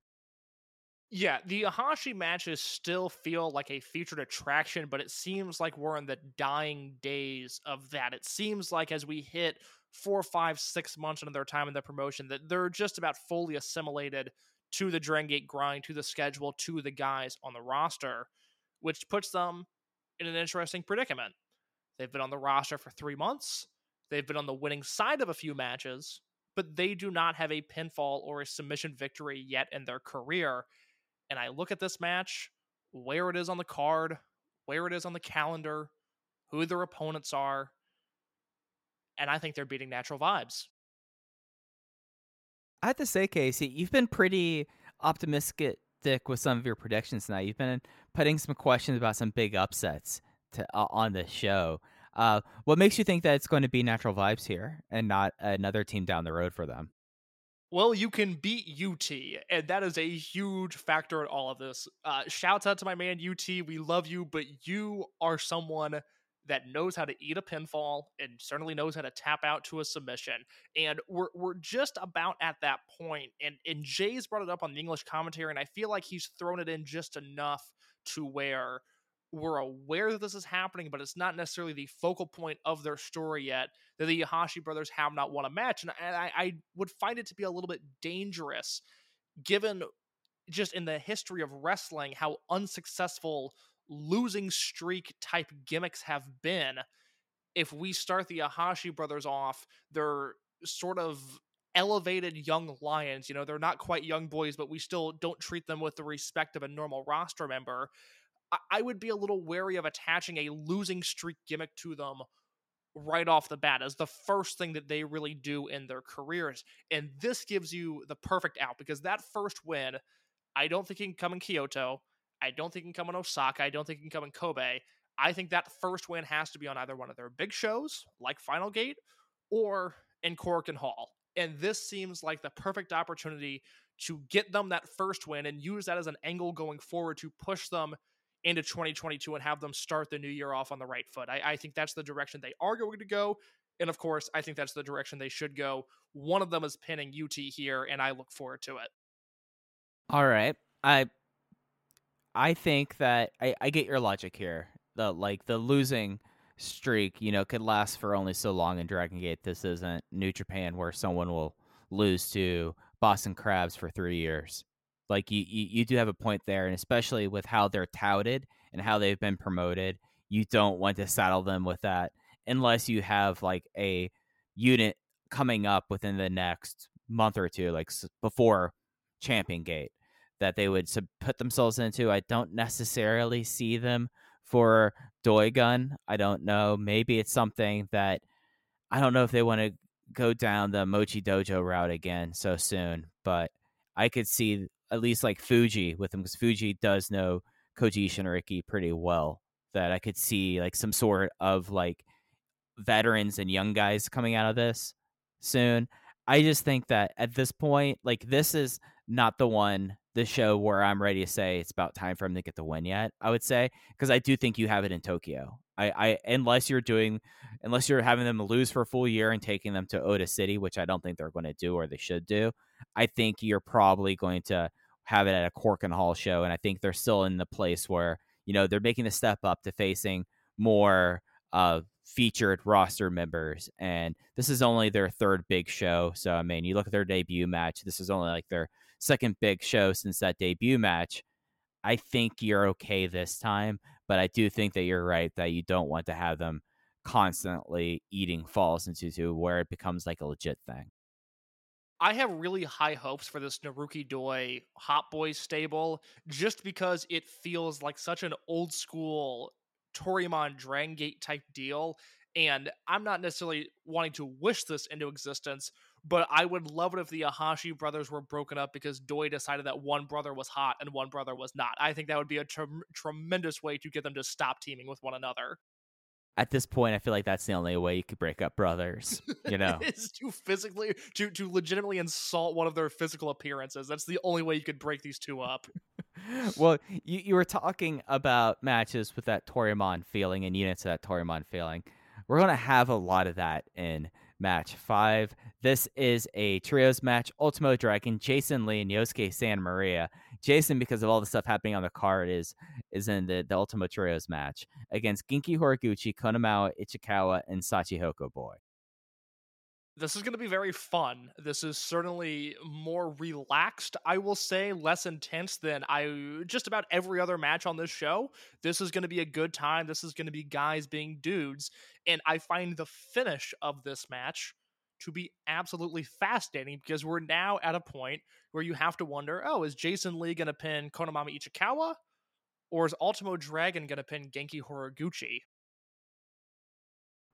Yeah, the Iihashi matches still feel like a featured attraction, but it seems like we're in the dying days of that. It seems like as we hit four, five, six months into their time in the promotion, that they're just about fully assimilated to the Dragon Gate grind, to the schedule, to the guys on the roster, which puts them in an interesting predicament. They've been on the roster for three months. They've been on the winning side of a few matches, but they do not have a pinfall or a submission victory yet in their career. And I look at this match, where it is on the card, where it is on the calendar, who their opponents are, and I think they're beating natural vibes. I have to say, Casey, you've been pretty optimistic with some of your predictions tonight. You've been putting some questions about some big upsets to, uh, on the show. Uh, what makes you think that it's going to be natural vibes here and not another team down the road for them? Well, you can beat UT, and that is a huge factor in all of this. Uh, out to my man UT. We love you, but you are someone that knows how to eat a pinfall and certainly knows how to tap out to a submission. And we're we're just about at that point. And and Jay's brought it up on the English commentary, and I feel like he's thrown it in just enough to where we're aware that this is happening, but it's not necessarily the focal point of their story yet. That the Iihashi brothers have not won a match, and I, I would find it to be a little bit dangerous, given just in the history of wrestling how unsuccessful losing streak type gimmicks have been. If we start the Iihashi brothers off, they're sort of elevated young lions. You know, they're not quite young boys, but we still don't treat them with the respect of a normal roster member. I, would be a little wary of attaching a losing streak gimmick to them right off the bat as the first thing that they really do in their careers. And this gives you the perfect out because that first win, I don't think he can come in Kyoto. I don't think he can come in Osaka. I don't think he can come in Kobe. I think that first win has to be on either one of their big shows, like Final Gate, or in Korakuen Hall. And this seems like the perfect opportunity to get them that first win and use that as an angle going forward to push them into 2022 and have them start the new year off on the right foot. I, I think that's the direction they are going to go. And of course, I think that's the direction they should go. One of them is pinning UT here, and I look forward to it. All right. I I think that I, I get your logic here. The like the losing streak, you know, could last for only so long in Dragon Gate. This isn't New Japan where someone will lose to Boston Crabs for three years. Like you, you, you do have a point there, and especially with how they're touted and how they've been promoted, you don't want to saddle them with that unless you have like a unit coming up within the next month or two, like before Champion Gate that they would sub- put themselves into. I don't necessarily see them for Doigun. I don't know. Maybe it's something that I don't know if they want to go down the Mochi Dojo route again so soon, but I could see at least like Fuji with them because Fuji does know Koji Ishinariki pretty well. That I could see like some sort of like veterans and young guys coming out of this soon. I just think that at this point, like this is not the one the show where I'm ready to say it's about time for him to get the win yet. I would say because I do think you have it in Tokyo. I, I unless you're doing unless you're having them lose for a full year and taking them to Ota City, which I don't think they're going to do or they should do. I think you're probably going to have it at a Korakuen Hall show, and I think they're still in the place where you know they're making the step up to facing more uh, featured roster members, and this is only their third big show. So I mean, you look at their debut match. This is only like their second big show since that debut match. I think you're okay this time, but I do think that you're right that you don't want to have them constantly eating falls into where it becomes like a legit thing. I have really high hopes for this Naruki Doi Hot Boys stable just because it feels like such an old school Toryumon Dragon Gate type deal. And I'm not necessarily wanting to wish this into existence, but I would love it if the Iihashi brothers were broken up because Doi decided that one brother was hot and one brother was not. I think that would be a tremendous way to get them to stop teaming with one another. At this point, I feel like that's the only way you could break up brothers. You (laughs) know, is to physically to to legitimately insult one of their physical appearances. That's the only way you could break these two up. (laughs) well, you, you were talking about matches with that Toryumon feeling and units of that Toryumon feeling. We're gonna have a lot of that in match five. This is a trios match. Ultimo Dragon, Jason Lee, and Yosuke Santa Maria. Jason, because of all the stuff happening on the card, is is in the, the Ultimo Trios match against Genki Horiguchi, Konomama Ichikawa, and Shachihoko Boy. This is going to be very fun. This is certainly more relaxed, I will say, less intense than I just about every other match on this show. This is going to be a good time. This is going to be guys being dudes, and I find the finish of this match to be absolutely fascinating because we're now at a point where you have to wonder, oh, is Jason Lee going to pin Konomama Ichikawa? Or is Ultimo Dragon going to pin Genki Horiguchi?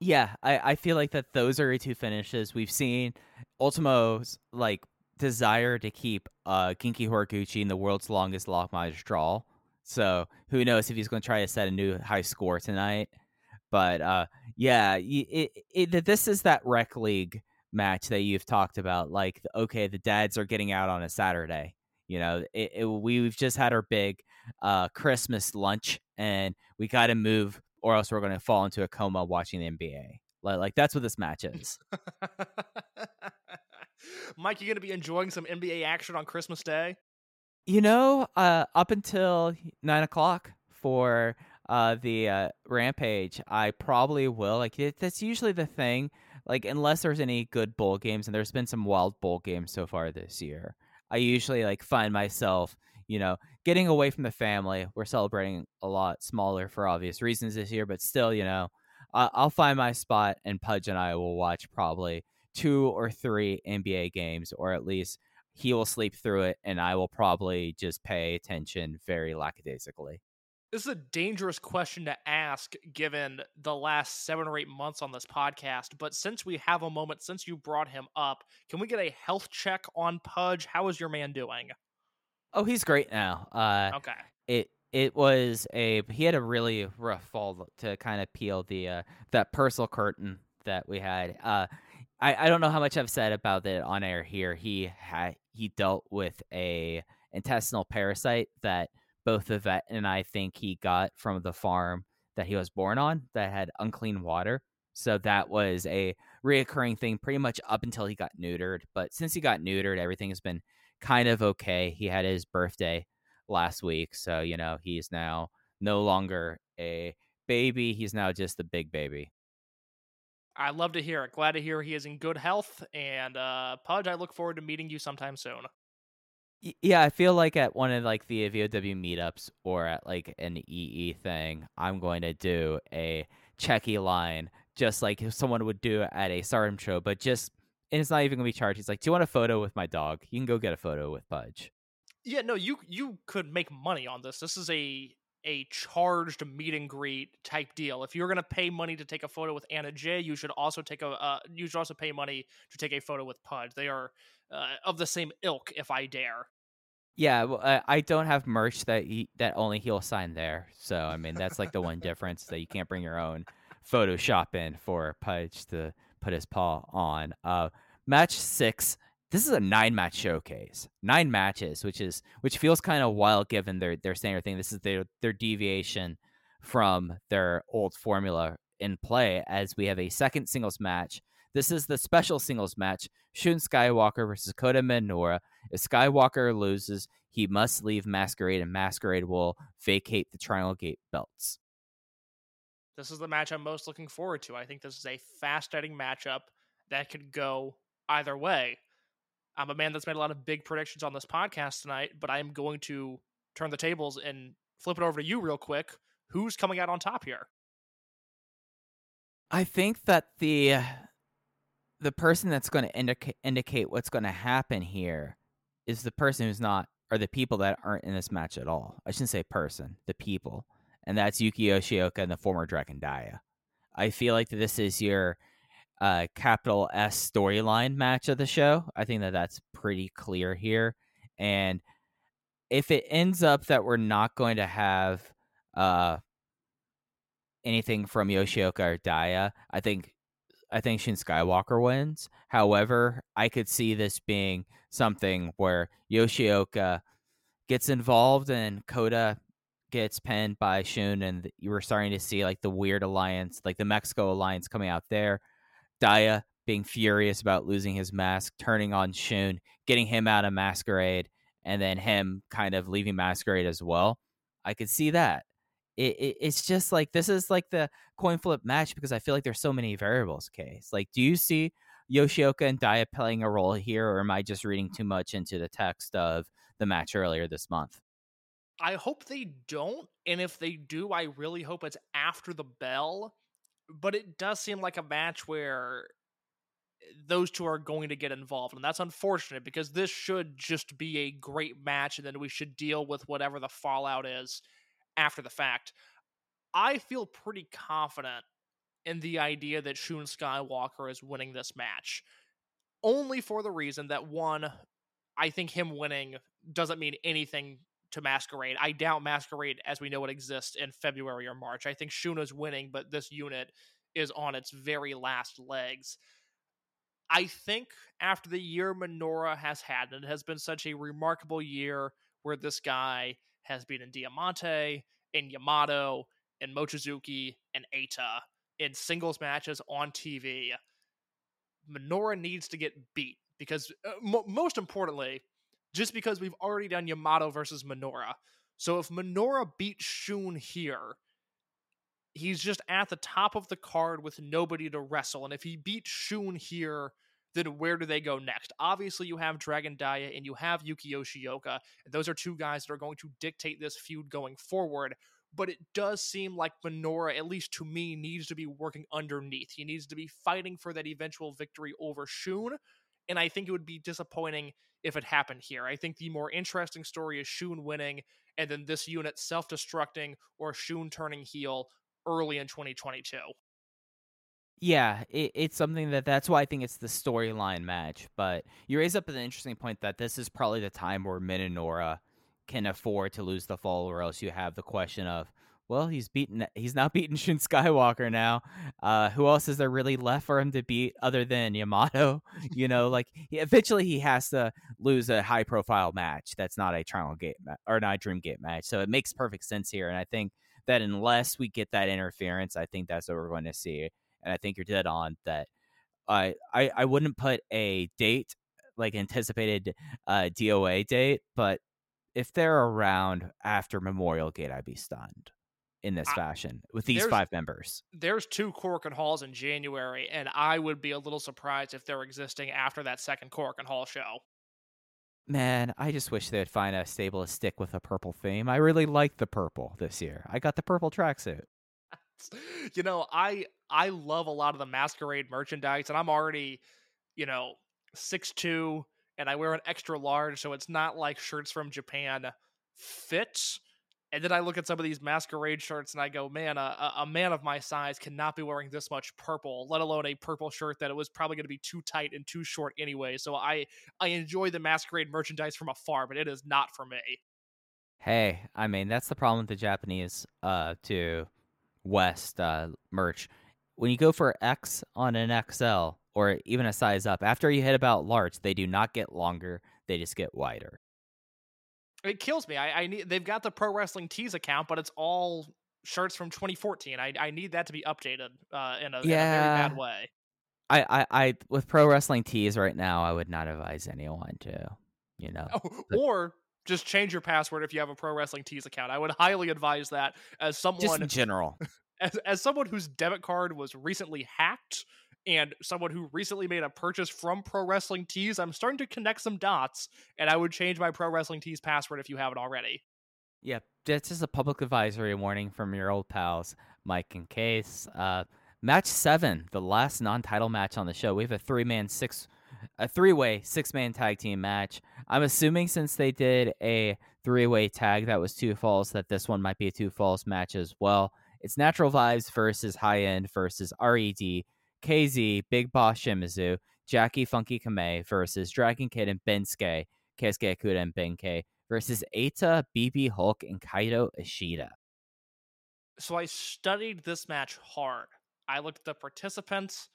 Yeah, I, I feel like that those are two finishes. We've seen Ultimo's like desire to keep uh Genki Horiguchi in the world's longest lock mileage draw. So who knows if he's going to try to set a new high score tonight. But uh yeah, y- it, it, this is that rec league match that you've talked about. Like, okay, the dads are getting out on a Saturday. You know, it, it, we've just had our big uh, Christmas lunch, and we got to move, or else we're going to fall into a coma watching the NBA. Like, like that's what this match is. (laughs) Mike, you going to be enjoying some NBA action on Christmas Day? You know, uh, up until nine o'clock for uh, the uh, Rampage, I probably will. Like it, that's usually the thing. Like unless there's any good bowl games, and there's been some wild bowl games so far this year, I usually like find myself, you know, getting away from the family. We're celebrating a lot smaller for obvious reasons this year, but still, you know, I- I'll find my spot, and Pudge and I will watch probably two or three NBA games, or at least he will sleep through it, and I will probably just pay attention very lackadaisically. This is a dangerous question to ask given the last seven or eight months on this podcast. But since we have a moment, since you brought him up, can we get a health check on Pudge? How is your man doing? Oh, he's great now. Uh, Okay. it it was a he had a really rough fall to kind of peel the uh, that personal curtain that we had. Uh, I I don't know how much I've said about it on air here. He had he dealt with a intestinal parasite that both the vet and I think he got from the farm that he was born on that had unclean water. So that was a reoccurring thing pretty much up until he got neutered. But since he got neutered, everything has been kind of okay. He had his birthday last week. So, you know, he's now no longer a baby. He's now just a big baby. I love to hear it. Glad to hear he is in good health. And uh, Pudge, I look forward to meeting you sometime soon. Yeah, I feel like at one of like the VOW meetups or at like an EE thing, I'm going to do a checky line just like someone would do at a Stardom show, but just and it's not even gonna be charged. He's like, "Do you want a photo with my dog? You can go get a photo with Pudge." Yeah, no, you you could make money on this. This is a a charged meet and greet type deal. If you're gonna pay money to take a photo with Anna Jay, you should also take a uh, you should also pay money to take a photo with Pudge. They are uh, of the same ilk, if I dare. Yeah, well, I, I don't have merch that he, that only he'll sign there. So I mean, that's like the one difference that you can't bring your own Photoshop in for Pudge to put his paw on. Uh, match six. This is a nine match showcase, nine matches, which is which feels kind of wild given their their standard thing. This is their their deviation from their old formula in play, as we have a second singles match. This is the special singles match: Shun Skywalker versus Kota Minoura. If Skywalker loses, he must leave Masquerade, and Masquerade will vacate the Triangle Gate belts. This is the match I'm most looking forward to. I think this is a fascinating matchup that could go either way. I'm a man that's made a lot of big predictions on this podcast tonight, but I am going to turn the tables and flip it over to you real quick. Who's coming out on top here? I think that the the person that's going to indicate indicate what's going to happen here is the person who's not, or the people that aren't in this match at all. I shouldn't say person, the people, and that's Yuki Yoshioka and the former Dragon Dia. I feel like this is your uh, capital S storyline match of the show. I think that that's pretty clear here, and if it ends up that we're not going to have uh, anything from Yoshioka or Daya, I think I think Shun Skywalker wins. However, I could see this being something where Yoshioka gets involved and Kota gets pinned by Shun, and you were starting to see like the weird alliance, like the Mexico alliance coming out there. Dia being furious about losing his mask, turning on Shun, getting him out of Masquerade, and then him kind of leaving Masquerade as well. I could see that. It, it, it's just like this is like the coin flip match because I feel like there's so many variables. Case like, do you see Yoshioka and Dia playing a role here, or am I just reading too much into the text of the match earlier this month? I hope they don't, and if they do, I really hope it's after the bell. But it does seem like a match where eh, those two are going to get involved. And that's unfortunate because this should just be a great match and then we should deal with whatever the fallout is after the fact. I feel pretty confident in the idea that Shun Skywalker is winning this match. Only for the reason that one, I think him winning doesn't mean anything to Masquerade. I doubt Masquerade as we know it exists in February or March. I think Shuna's winning, but this unit is on its very last legs. I think after the year Minoura has had, and it has been such a remarkable year where this guy has been in Diamante, in Yamato, in Mochizuki, and Eita in singles matches on TV. Minoura needs to get beat because, uh, mo- most importantly, just because we've already done Yamato versus Minoura. So if Minoura beats Shun here, he's just at the top of the card with nobody to wrestle. And if he beats Shun here, then where do they go next? Obviously, you have Dragon Dia and you have Yuki Yoshioka. Those are two guys that are going to dictate this feud going forward. But it does seem like Minoura, at least to me, needs to be working underneath. He needs to be fighting for that eventual victory over Shun. And I think it would be disappointing if it happened here. I think the more interesting story is Shun winning and then this unit self destructing or Shun turning heel early in 2022. Yeah, it, it's something that that's why I think it's the storyline match. But you raise up an interesting point that this is probably the time where Minoura can afford to lose the fall, or else you have the question of, well, he's beaten, he's not (laughs) beaten Shun Skywalker now. Uh, who else is there really left for him to beat other than Yamato? (laughs) You know, like he, eventually he has to lose a high profile match that's not a Triangle Gate ma- or not a Dream Gate match. So it makes perfect sense here, and I think that unless we get that interference, I think that's what we're going to see and I think you're dead on that. I I I wouldn't put a date like anticipated uh, DOA date, but if they're around after Memorial Gate, I'd be stunned in this I- fashion with these five members. There's two Korakuen Halls in January, and I would be a little surprised if they're existing after that second Korakuen Hall show. Man, I just wish they'd find a stable to stick with a purple theme. I really like the purple this year. I got the purple tracksuit. (laughs) you know, I I love a lot of the masquerade merchandise, and I'm already, you know, six two, and I wear an extra large, so it's not like shirts from Japan fit. And then I look at some of these masquerade shirts, and I go, man, a, a- man of my size cannot be wearing this much purple, let alone a purple shirt that it was probably going to be too tight and too short anyway. So I I enjoy the masquerade merchandise from afar, but it is not for me. Hey, I mean that's the problem with the Japanese uh to West uh merch. When you go for X on an XL or even a size up, after you hit about large, they do not get longer; they just get wider. It kills me. I, I need. They've got the Pro Wrestling Tees account, but it's all shirts from 2014. I I need that to be updated uh, in, a, in a very Yeah. bad way. I, I, I with pro wrestling tees right now, I would not advise anyone to, you know. But- or just change your password if you have a Pro Wrestling Tees account. I would highly advise that as just someone in general. (laughs) as, as someone whose debit card was recently hacked and someone who recently made a purchase from Pro Wrestling Tees, I'm starting to connect some dots, and I would change my Pro Wrestling Tees password if you haven't already. Yeah, that's just a public advisory warning from your old pals, Mike and Case. Uh, match seven, the last non-title match on the show. We have a three-man six, a three-way six-man tag team match. I'm assuming since they did a three-way tag that was two falls, that this one might be a two falls match as well. It's Natural Vibes versus High End versus Red, KZ, Big Boss Shimizu, Jacky Funky Kamei versus Dragon Kid and Bensuke, Keisuke Kuda and Benkei versus Eita, BB Hulk, and Kaito Ishida. so I studied this match hard. I looked at the participants,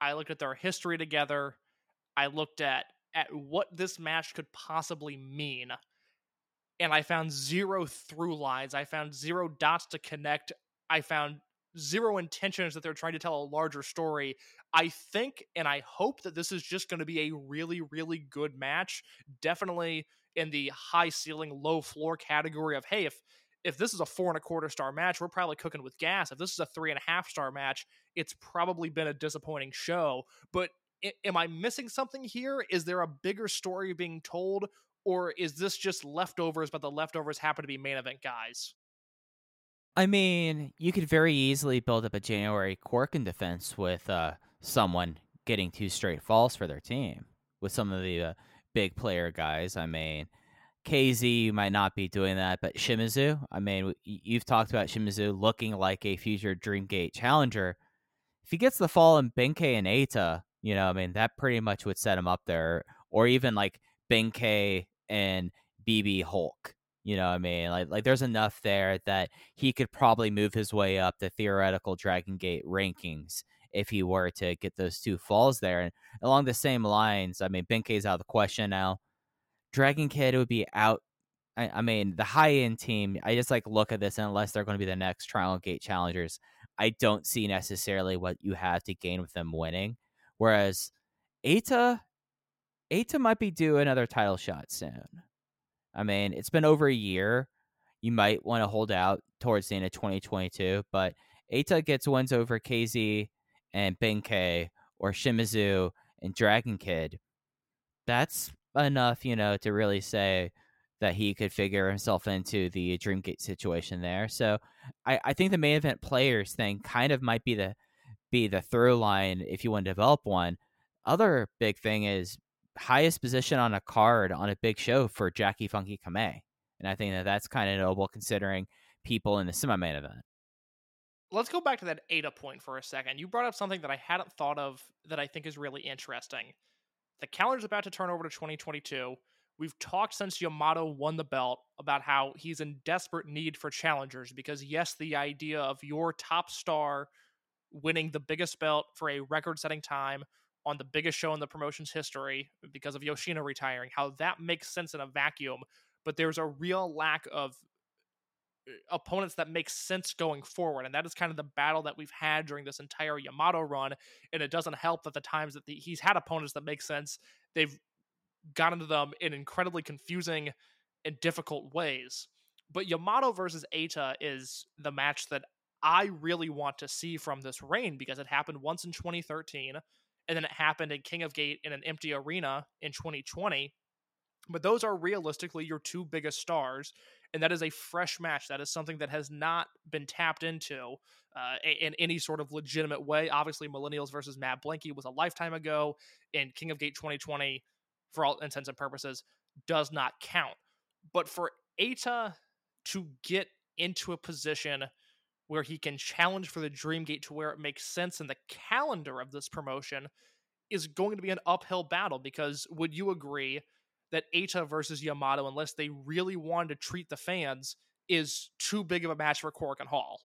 I looked at their history together, I looked at at what this match could possibly mean. And I found zero through lines. I found zero dots to connect. I found zero intentions that they're trying to tell a larger story. I think and I hope that this is just going to be a really, really good match. Definitely in the high ceiling, low floor category of hey, if if this is a four and a quarter star match, we're probably cooking with gas. If this is a three and a half star match, it's probably been a disappointing show. But am I missing something here? Is there a bigger story being told, or is this just leftovers? But the leftovers happen to be main event guys. I mean, you could very easily build up a January Korakuen defense with uh, someone getting two straight falls for their team with some of the uh, big player guys. I mean, KZ you might not be doing that, but Shimizu, I mean, you've talked about Shimizu looking like a future Dreamgate challenger. If he gets the fall in Benkei and Eita, you know, I mean, that pretty much would set him up there, or even like Benkei and BB Hulk. You know, I mean, like like there's enough there that he could probably move his way up the theoretical Dragon Gate rankings if he were to get those two falls there. And along the same lines, I mean, Benkei's out of the question now. Dragon Kid would be out. I, I mean, the high end team. I just like look at this, unless they're going to be the next Trial Gate challengers, I don't see necessarily what you have to gain with them winning. Whereas Eita, Eita might be due another title shot soon. I mean, it's been over a year. You might want to hold out towards the end of 2022, but Eita gets wins over KZ and Benkei or Shimizu and Dragon Kid. That's enough, you know, to really say that he could figure himself into the Dreamgate situation there. So I, I think the main event players thing kind of might be the be the through line if you want to develop one. Other big thing is highest position on a card on a big show for Jacky Funky Kamei. And I think that that's kind of noble considering people in the semi main event. Let's go back to that Eita point for a second. You brought up something that I hadn't thought of that I think is really interesting. The calendar's about to turn over to 2022. We've talked since Yamato won the belt about how he's in desperate need for challengers because, yes, the idea of your top star winning the biggest belt for a record setting time on the biggest show in the promotion's history because of Yoshino retiring, how that makes sense in a vacuum. But there's a real lack of uh, opponents that make sense going forward. And that is kind of the battle that we've had during this entire Yamato run. And it doesn't help that the times that the, he's had opponents that make sense, they've gotten to them in incredibly confusing and difficult ways. But Yamato versus Eita is the match that I really want to see from this reign because it happened once in 2013 and then it happened in King of Gate in an empty arena in 2020. But those are realistically your two biggest stars, and that is a fresh match. That is something that has not been tapped into uh, in any sort of legitimate way. Obviously, Millennials versus Mad Blankey was a lifetime ago, and King of Gate 2020, for all intents and purposes, does not count. But for Eita to get into a position where he can challenge for the Dreamgate to where it makes sense in the calendar of this promotion is going to be an uphill battle because would you agree that Eita versus Yamato, unless they really wanted to treat the fans, is too big of a match for Korakuen Hall?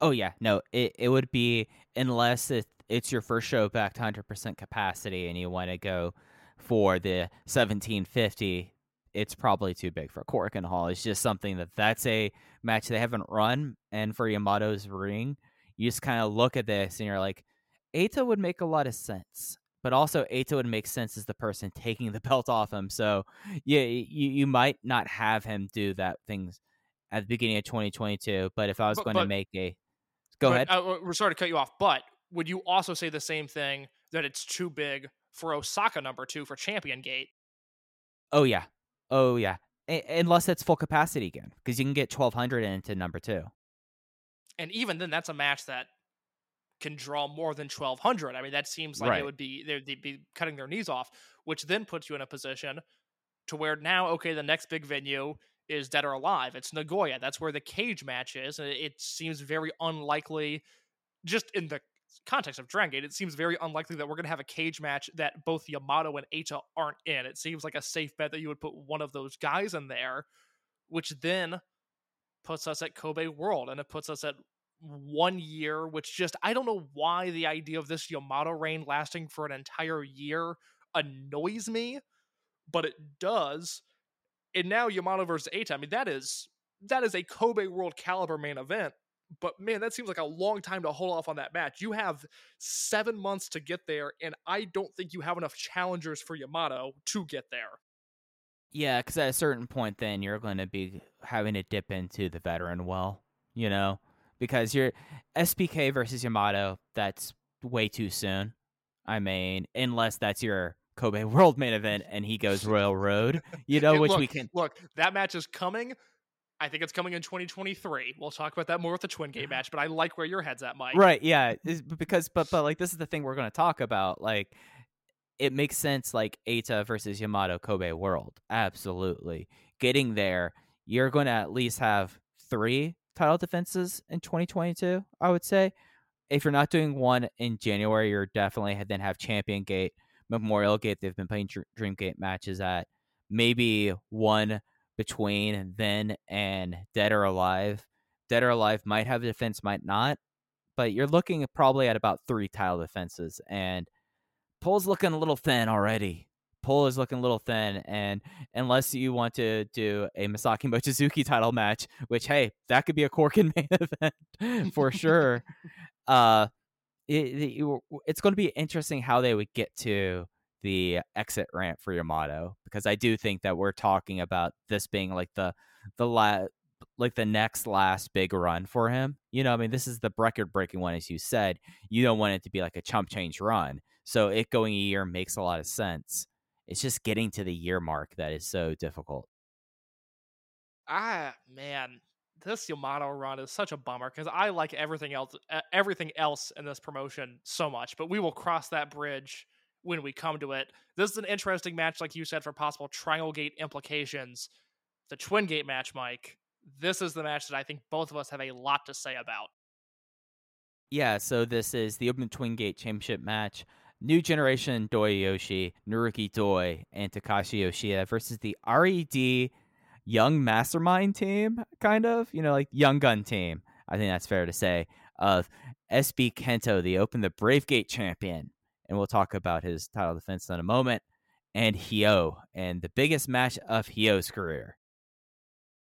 Oh yeah, no, it, it would be unless it, it's your first show back to hundred percent capacity and you want to go for the seventeen fifty. It's probably too big for Korakuen Hall. It's just something that that's a match they haven't run, and for Yamato's ring, you just kind of look at this and you're like, Eita would make a lot of sense, but also Eita would make sense as the person taking the (laughs) belt off him. So yeah, you you might not have him do that things at the beginning of 2022. But if I was But- going to make a go But, ahead. Uh, we're sorry to cut you off, but would you also say the same thing that it's too big for Osaka number two for Champion Gate? Oh yeah, oh yeah. A- unless it's full capacity again, because you can get 1200 into number two. And even then, that's a match that can draw more than 1200. I mean, that seems like Right. it would be, they'd they'd be cutting their knees off, which then puts you in a position to where now, okay, the next big venue is Dead or Alive. It's Nagoya. That's where the cage match is. and It seems very unlikely, just in the context of Dragon Gate, it seems very unlikely that we're going to have a cage match that both Yamato and Eita aren't in. It seems like a safe bet that you would put one of those guys in there, which then puts us at Kobe World and it puts us at one year, which just I don't know why the idea of this Yamato reign lasting for an entire year annoys me, but it does. And now Yamato versus Eita, I mean that is that is a Kobe World caliber main event. But man, that seems like a long time to hold off on that match. You have seven months to get there, and I don't think you have enough challengers for Yamato to get there. Yeah, because at a certain point, then you're going to be having to dip into the veteran well, you know, because you're SPK versus Yamato. That's way too soon. I mean, unless that's your Kobe (laughs) World main event and he goes (laughs) Royal Road, you (laughs) know, which look, we can. look. That match is coming, I think it's coming in 2023. We'll talk about that more with the Twin Gate match, but I like where your head's at, Mike. Right, yeah, b- because but but like this is the thing we're going to talk about. Like, it makes sense. Like Eita versus Yamato Kobe World, absolutely. Getting there, you're going to at least have three title defenses in 2022. I would say, if you're not doing one in January, you're definitely then have Champion Gate, Memorial Gate. They've been playing Dr- Dream Gate matches at maybe one between then and Dead or Alive. Dead or Alive might have a defense, might not but you're looking at probably at about three tile defenses, and Pole's looking a little thin already. Pole is looking a little thin, and unless you want to do a Masaki Mochizuki title match, which hey, that could be a Korakuen (laughs) main event for sure. (laughs) uh, it, it- it's going to be interesting how they would get to the exit ramp for Yamato because I do think that we're talking about this being like the the la- like the next last big run for him. You know, I mean, this is the record breaking one, as you said. You don't want it to be like a chump change run. So it going a year makes a lot of sense. It's just getting to the year mark that is so difficult. Ah, man, this Yamato run is such a bummer because I like everything else, everything else in this promotion so much. But we will cross that bridge when we come to it. This is an interesting match, like you said, for possible Triangle Gate implications. The Twin Gate match, Mike. This is the match that I think both of us have a lot to say about. Yeah, so this is the Open Twin Gate Championship match. New Generation Doi Yoshi, Naruki Doi, and Takashi Yoshida versus the RED Young Mastermind team, kind of. You know, like Young Gun team. I think that's fair to say. Of SB Kento, the Open the Brave Gate champion. And we'll talk about his title defense in a moment. And Hyo, and the biggest match of Hyo's career.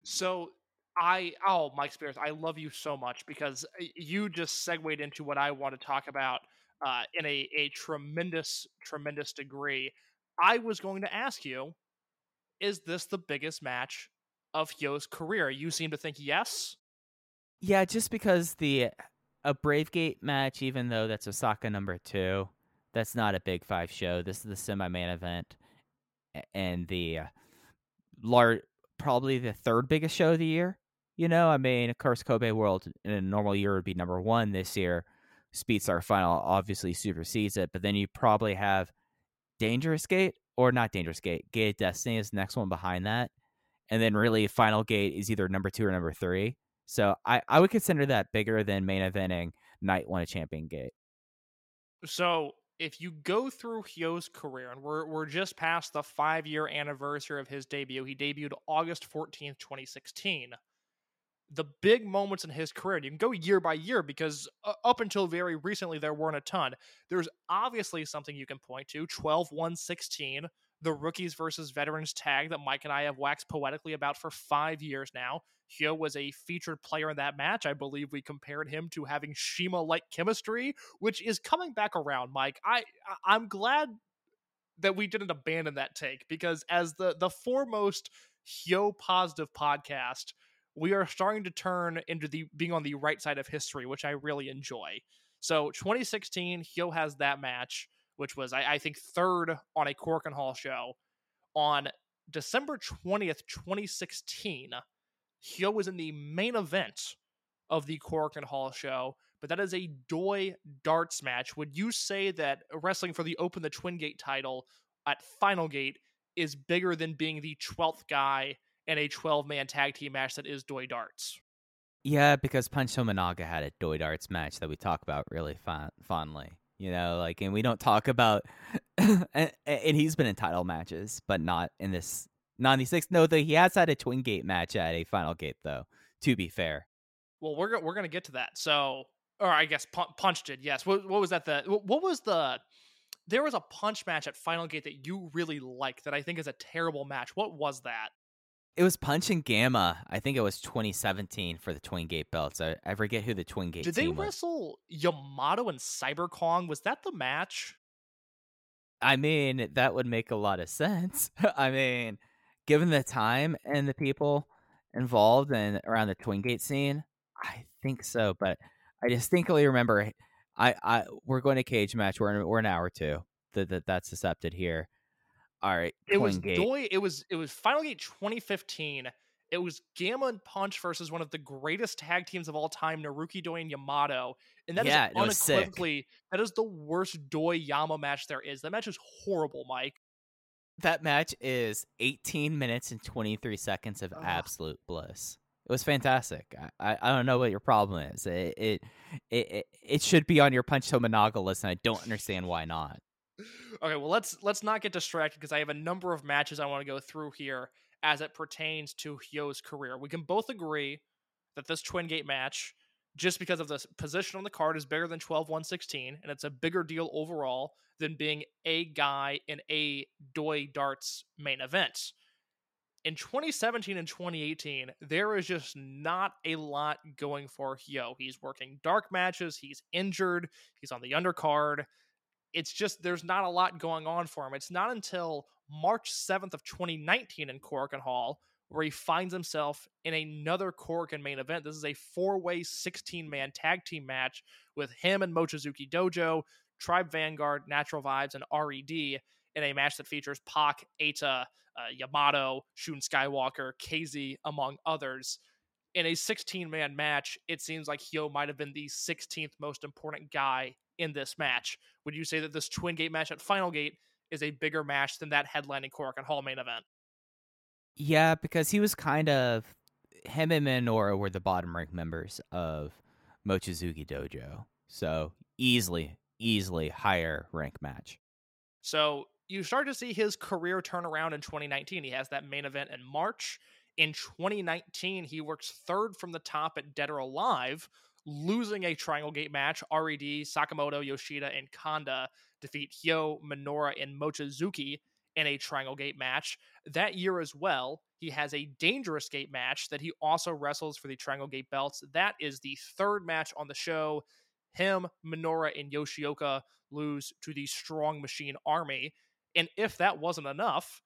So I oh Mike Spears, I love you so much because uh, you just segued into what I want to talk about uh, in a a tremendous tremendous degree. I was going to ask you, is this the biggest match of Hyo's career? You seem to think yes. Yeah, just because the a Brave Gate match, even though that's Osaka number two, that's not a big five show. This is the semi main event, and the uh, lar- probably the third biggest show of the year. You know, I mean, of course, Kobe World in a normal year would be number one. This year, Speedstar Final obviously supersedes it, but then you probably have Dangerous Gate or not Dangerous Gate. Gate Destiny is the next one behind that, and then really Final Gate is either number two or number three. So I, I would consider that bigger than main eventing night one of Champion Gate. So if you go through Hyo's career, and we're we're just past the five year anniversary of his debut. He debuted August fourteenth, twenty sixteen. The big moments in his career, you can go year by year because uh, up until very recently there weren't a ton. There's obviously something you can point to 12 1 16, the rookies versus veterans tag that Mike and I have waxed poetically about for five years now. Hyo was a featured player in that match. I believe we compared him to having Shima like chemistry, which is coming back around, Mike. I I'm glad that we didn't abandon that take because as the the foremost Hyo positive podcast, we are starting to turn into the being on the right side of history, which I really enjoy. So 2016, Hyo has that match, which was I, I think third on a Korakuen Hall show. On December 20th, 2016, Hyo was in the main event of the Korakuen Hall show, but that is a Doi darts match. Would you say that wrestling for the Open the Twin Gate title at Final Gate is bigger than being the 12th guy in a 12 man tag team match that is Doi darts? Yeah, because Punch Tominaga had a Doi Darts match that we talk about really fond- fondly. You know, like, and we don't talk about, (laughs) and, and he's been in title matches, but not in this 96. No, though he has had a Twin Gate match at a Final Gate, though, to be fair. Well, we're we're gonna get to that. So, or I guess Pun- Punch did. Yes. What, what was that? The what was the? There was a punch match at Final Gate that you really liked that I think is a terrible match. What was that? It was Punch and Gamma. I think it was 2017 for the Twin Gate belts. I, I forget who the Twin Gate Did they team was. wrestle Yamato and Cyber Kong? Was that the match? I mean, that would make a lot of sense. (laughs) I mean, given the time and the people involved and around the Twin Gate scene, I think so. But I distinctly remember, I, I we're going to cage match. We're in, we're an hour two. That that that's accepted here. All right, It was Gate. Doi. It was it was Final Gate 2015. It was Gamma and Punch versus one of the greatest tag teams of all time, Naruki Doi and Yamato. And that is Yeah, sick. unequivocally that is the worst Doi Yama match there is. That match is horrible, Mike. That match is 18 minutes and 23 seconds of Ugh. absolute bliss. It was fantastic. I, I, I don't know what your problem is. It it, it it should be on your Punch Tominaga list, and I don't understand why not. Okay, well let's let's not get distracted because I have a number of matches I want to go through here as it pertains to Hyo's career. We can both agree that this Twin Gate match, just because of the position on the card, is bigger than 12 116, and it's a bigger deal overall than being a guy in a Doi Darts main event. In 2017 and 2018, there is just not a lot going for Hyo. He's working dark matches, he's injured, he's on the undercard it's just there's not a lot going on for him. It's not until March 7th of 2019 in Korakuen Hall where he finds himself in another Korakuen main event. This is a four-way 16-man tag team match with him and Mochizuki Dojo, Tribe Vanguard, Natural Vibes, and RED in a match that features Pac, Eita, uh, Yamato, Shun Skywalker, KZ, among others. In a 16 man match, it seems like Hyo might have been the 16th most important guy in this match. Would you say that this Twin Gate match at Final Gate is a bigger match than that headlining Korakuen Hall main event? Yeah, because he was kind of him and Minoura were the bottom rank members of Mochizuki Dojo, so easily, easily higher rank match. So you start to see his career turn around in 2019. He has that main event in March. In 2019, he works third from the top at Dead or Alive, losing a Triangle Gate match. RED, Sakamoto, Yoshida, and Kanda defeat Hyo, Minoura, and Mochizuki in a Triangle Gate match. That year as well, he has a Dangerous Gate match that he also wrestles for the Triangle Gate belts. That is the third match on the show. Him, Minoura, and Yoshioka lose to the Strong Machine Army. And if that wasn't enough,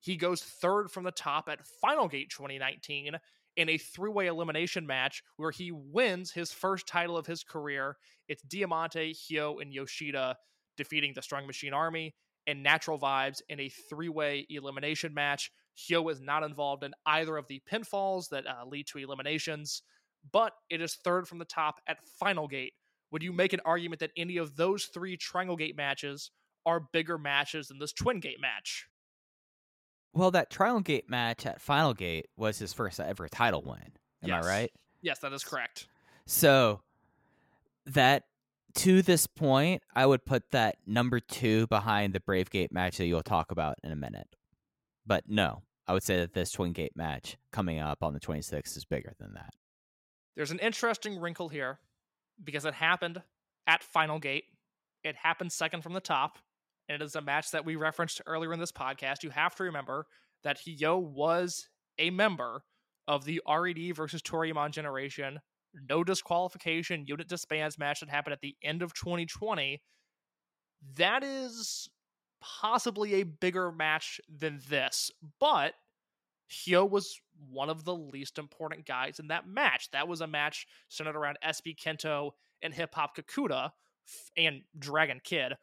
he goes third from the top at Final Gate 2019 in a three way elimination match where he wins his first title of his career. It's Diamante, Hyo, and Yoshida defeating the Strong Machine Army and Natural Vibes in a three way elimination match. Hyo is not involved in either of the pinfalls that uh, lead to eliminations, but it is third from the top at Final Gate. Would you make an argument that any of those three Triangle Gate matches are bigger matches than this Twin Gate match? Well, that Trial Gate match at Final Gate was his first ever title win. Am Yes. I right? Yes, that is correct. So that to this point, I would put that number two behind the Brave Gate match that you'll talk about in a minute. But no, I would say that this Twin Gate match coming up on the 26th is bigger than that. There's an interesting wrinkle here because it happened at Final Gate. It happened second from the top, and it is a match that we referenced earlier in this podcast. You have to remember that Hyo was a member of the RED versus Toryumon generation, no disqualification unit disbands match that happened at the end of 2020. That is possibly a bigger match than this, but Hyo was one of the least important guys in that match. That was a match centered around SB Kento and Hip Hop Kakuta and Dragon Kid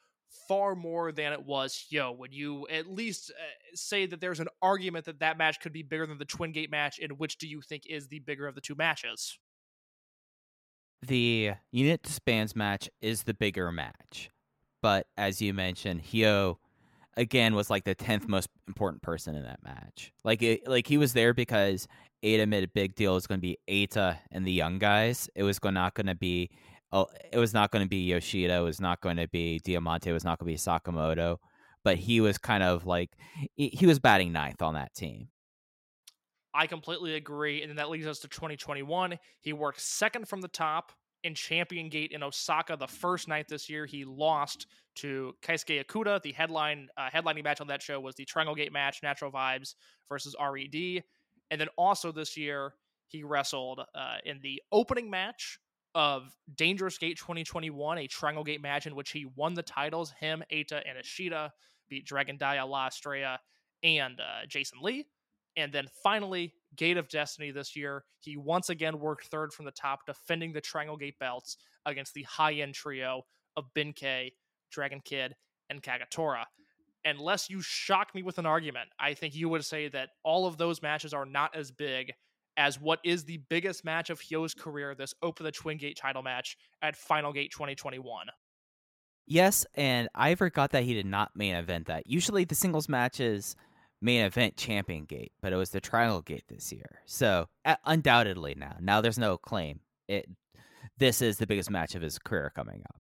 far more than it was Hyo. Would you at least uh, say that there's an argument that that match could be bigger than the Twin Gate match? And which do you think is the bigger of the two matches? The unit disbands match is the bigger match. But as you mentioned, Hyo again was like the 10th most important person in that match. Like it, like he was there because Eita made a big deal. It was going to be Eita and the young guys. It was not going to be it was not going to be Yoshida, it was not going to be Diamante, it was not going to be Sakamoto, but he was kind of like he, was batting ninth on that team. I completely agree. And then that leads us to 2021. He worked second from the top in Champion Gate in Osaka the first night this year. He lost to Keisuke Ikuda. The headline uh, headlining match on that show was the Triangle Gate match, Natural Vibes versus RED. And then also this year, he wrestled uh, in the opening match of Dangerous Gate 2021, a Triangle Gate match in which he won the titles. Him, Eita, and Ishida beat Dragon Dia, La Estrella, and uh, Jason Lee. And then finally, Gate of Destiny this year, he once again worked third from the top, defending the Triangle Gate belts against the high end trio of Benkei, Dragon Kid, and Kagetora. unless you shock me with an argument, I think you would say that all of those matches are not as big as what is the biggest match of Hyo's career, this Open the Twin Gate title match at Final Gate 2021. Yes, and I forgot that he did not main event that. Usually the singles matches main event champion gate, but it was the triangle gate this year. So uh, undoubtedly now, now there's no claim. It this is the biggest match of his career coming up.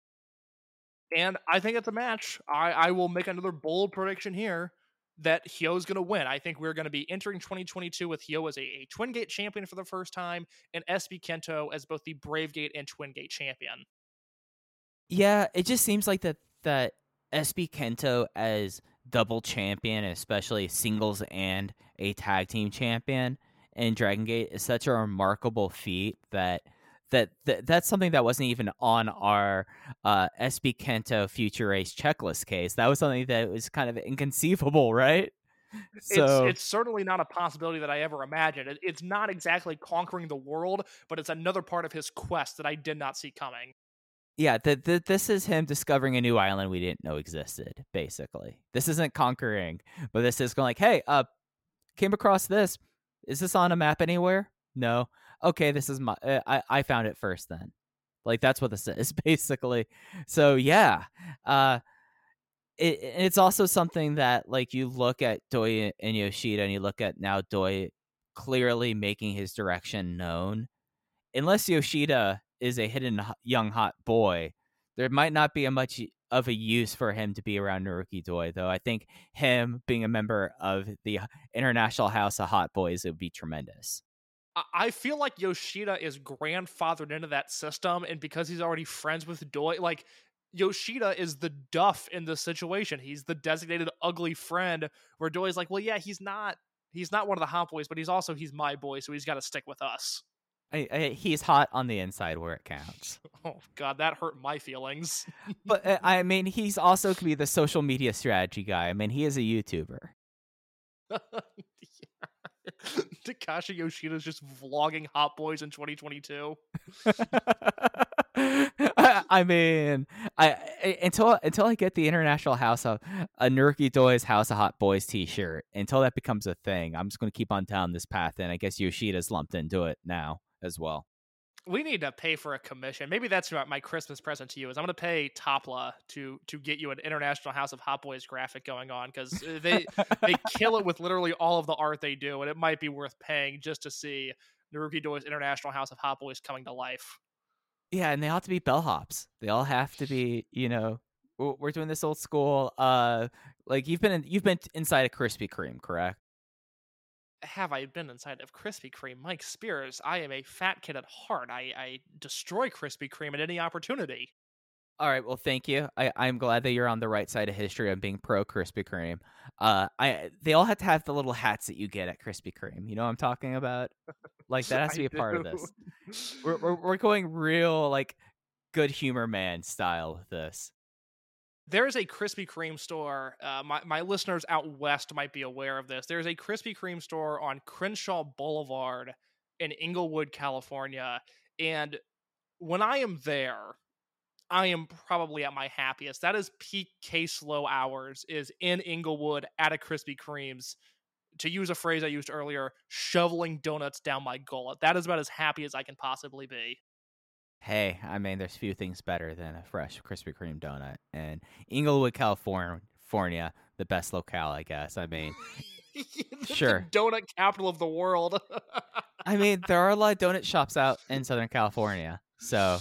And I think it's a match. I, I will make another bold prediction here that Hyo's going to win. I think we're going to be entering 2022 with Hyo as a, a Twin Gate champion for the first time and SB Kento as both the Brave Gate and Twin Gate champion. Yeah, it just seems like that that SB Kento as double champion, especially singles and a tag team champion in Dragon Gate is such a remarkable feat that that, that that's something that wasn't even on our uh, SB Kento Future Race checklist case. That was something that was kind of inconceivable, right? So it's, it's certainly not a possibility that I ever imagined. It, it's not exactly conquering the world, but it's another part of his quest that I did not see coming. yeah, the, the, this is him discovering a new island we didn't know existed. Basically, this isn't conquering, but this is going like, hey, uh, came across this. Is this on a map anywhere? No. Okay, this is my. Uh, I I found it first. Then, like that's what this (laughs) is basically. So yeah, uh, it it's also something that like you look at Doi and Yoshida, and you look at now Doi clearly making his direction known. Unless Yoshida is a hidden young hot boy, there might not be a much of a use for him to be around Naruki Doi, though. I think him being a member of the International House of Hot Boys would be tremendous. I- feel like Yoshida is grandfathered into that system, and because he's already friends with Doi, like Yoshida is the duff in this situation. He's the designated ugly friend. Where Doi's like, well, yeah, he's not. He's not one of the hot boys, but he's also he's my boy, so he's got to stick with us. I, I, he's hot on the inside where it counts. (laughs) Oh God, that hurt my feelings. (laughs) but uh, I mean, he's also could be the social media strategy guy. I mean, he is a YouTuber. (laughs) (laughs) Takashi Yoshida's just vlogging Hot Boys in 2022. (laughs) I I mean, I, I until until I get the International House of a Naruki Doi's House of Hot Boys T-shirt, until that becomes a thing, I'm just going to keep on down this path. And I guess Yoshida's lumped into it now as well. We need to pay for a commission. Maybe that's my Christmas present to you is. I'm going to pay Topla to to get you an International House of Hot Boys graphic going on because they they (laughs) kill it with literally all of the art they do, and it might be worth paying just to see Naruki Doi's International House of Hot Boys coming to life. Yeah, and they all have to be bellhops. They all have to be, you know, we're doing this old school. Uh, like you've been in, you've been inside a Krispy Kreme, correct? Have I been inside of Krispy Kreme? Mike Spears, I am a fat kid at heart. I, I destroy Krispy Kreme at any opportunity. All right. Well, thank you. I, I'm glad that you're on the right side of history of being pro Krispy Kreme. Uh, I they all have to have the little hats that you get at Krispy Kreme. You know what I'm talking about? Like that (laughs) has to be a part of this. (laughs) We're, we're we're going real like good humor man style with this. There is a Krispy Kreme store. Uh, my, my listeners out west might be aware of this. There's a Krispy Kreme store on Crenshaw Boulevard in Inglewood, California. And when I am there, I am probably at my happiest. That is peak case low hours is in Inglewood at a Krispy Kreme's. To use a phrase I used earlier, shoveling donuts down my gullet. That is about as happy as I can possibly be. Hey, I mean, there's few things better than a fresh Krispy Kreme donut. And Inglewood, California, the best locale, I guess. I mean, (laughs) Sure. donut capital of the world. (laughs) I mean, there are a lot of donut shops out in Southern California, so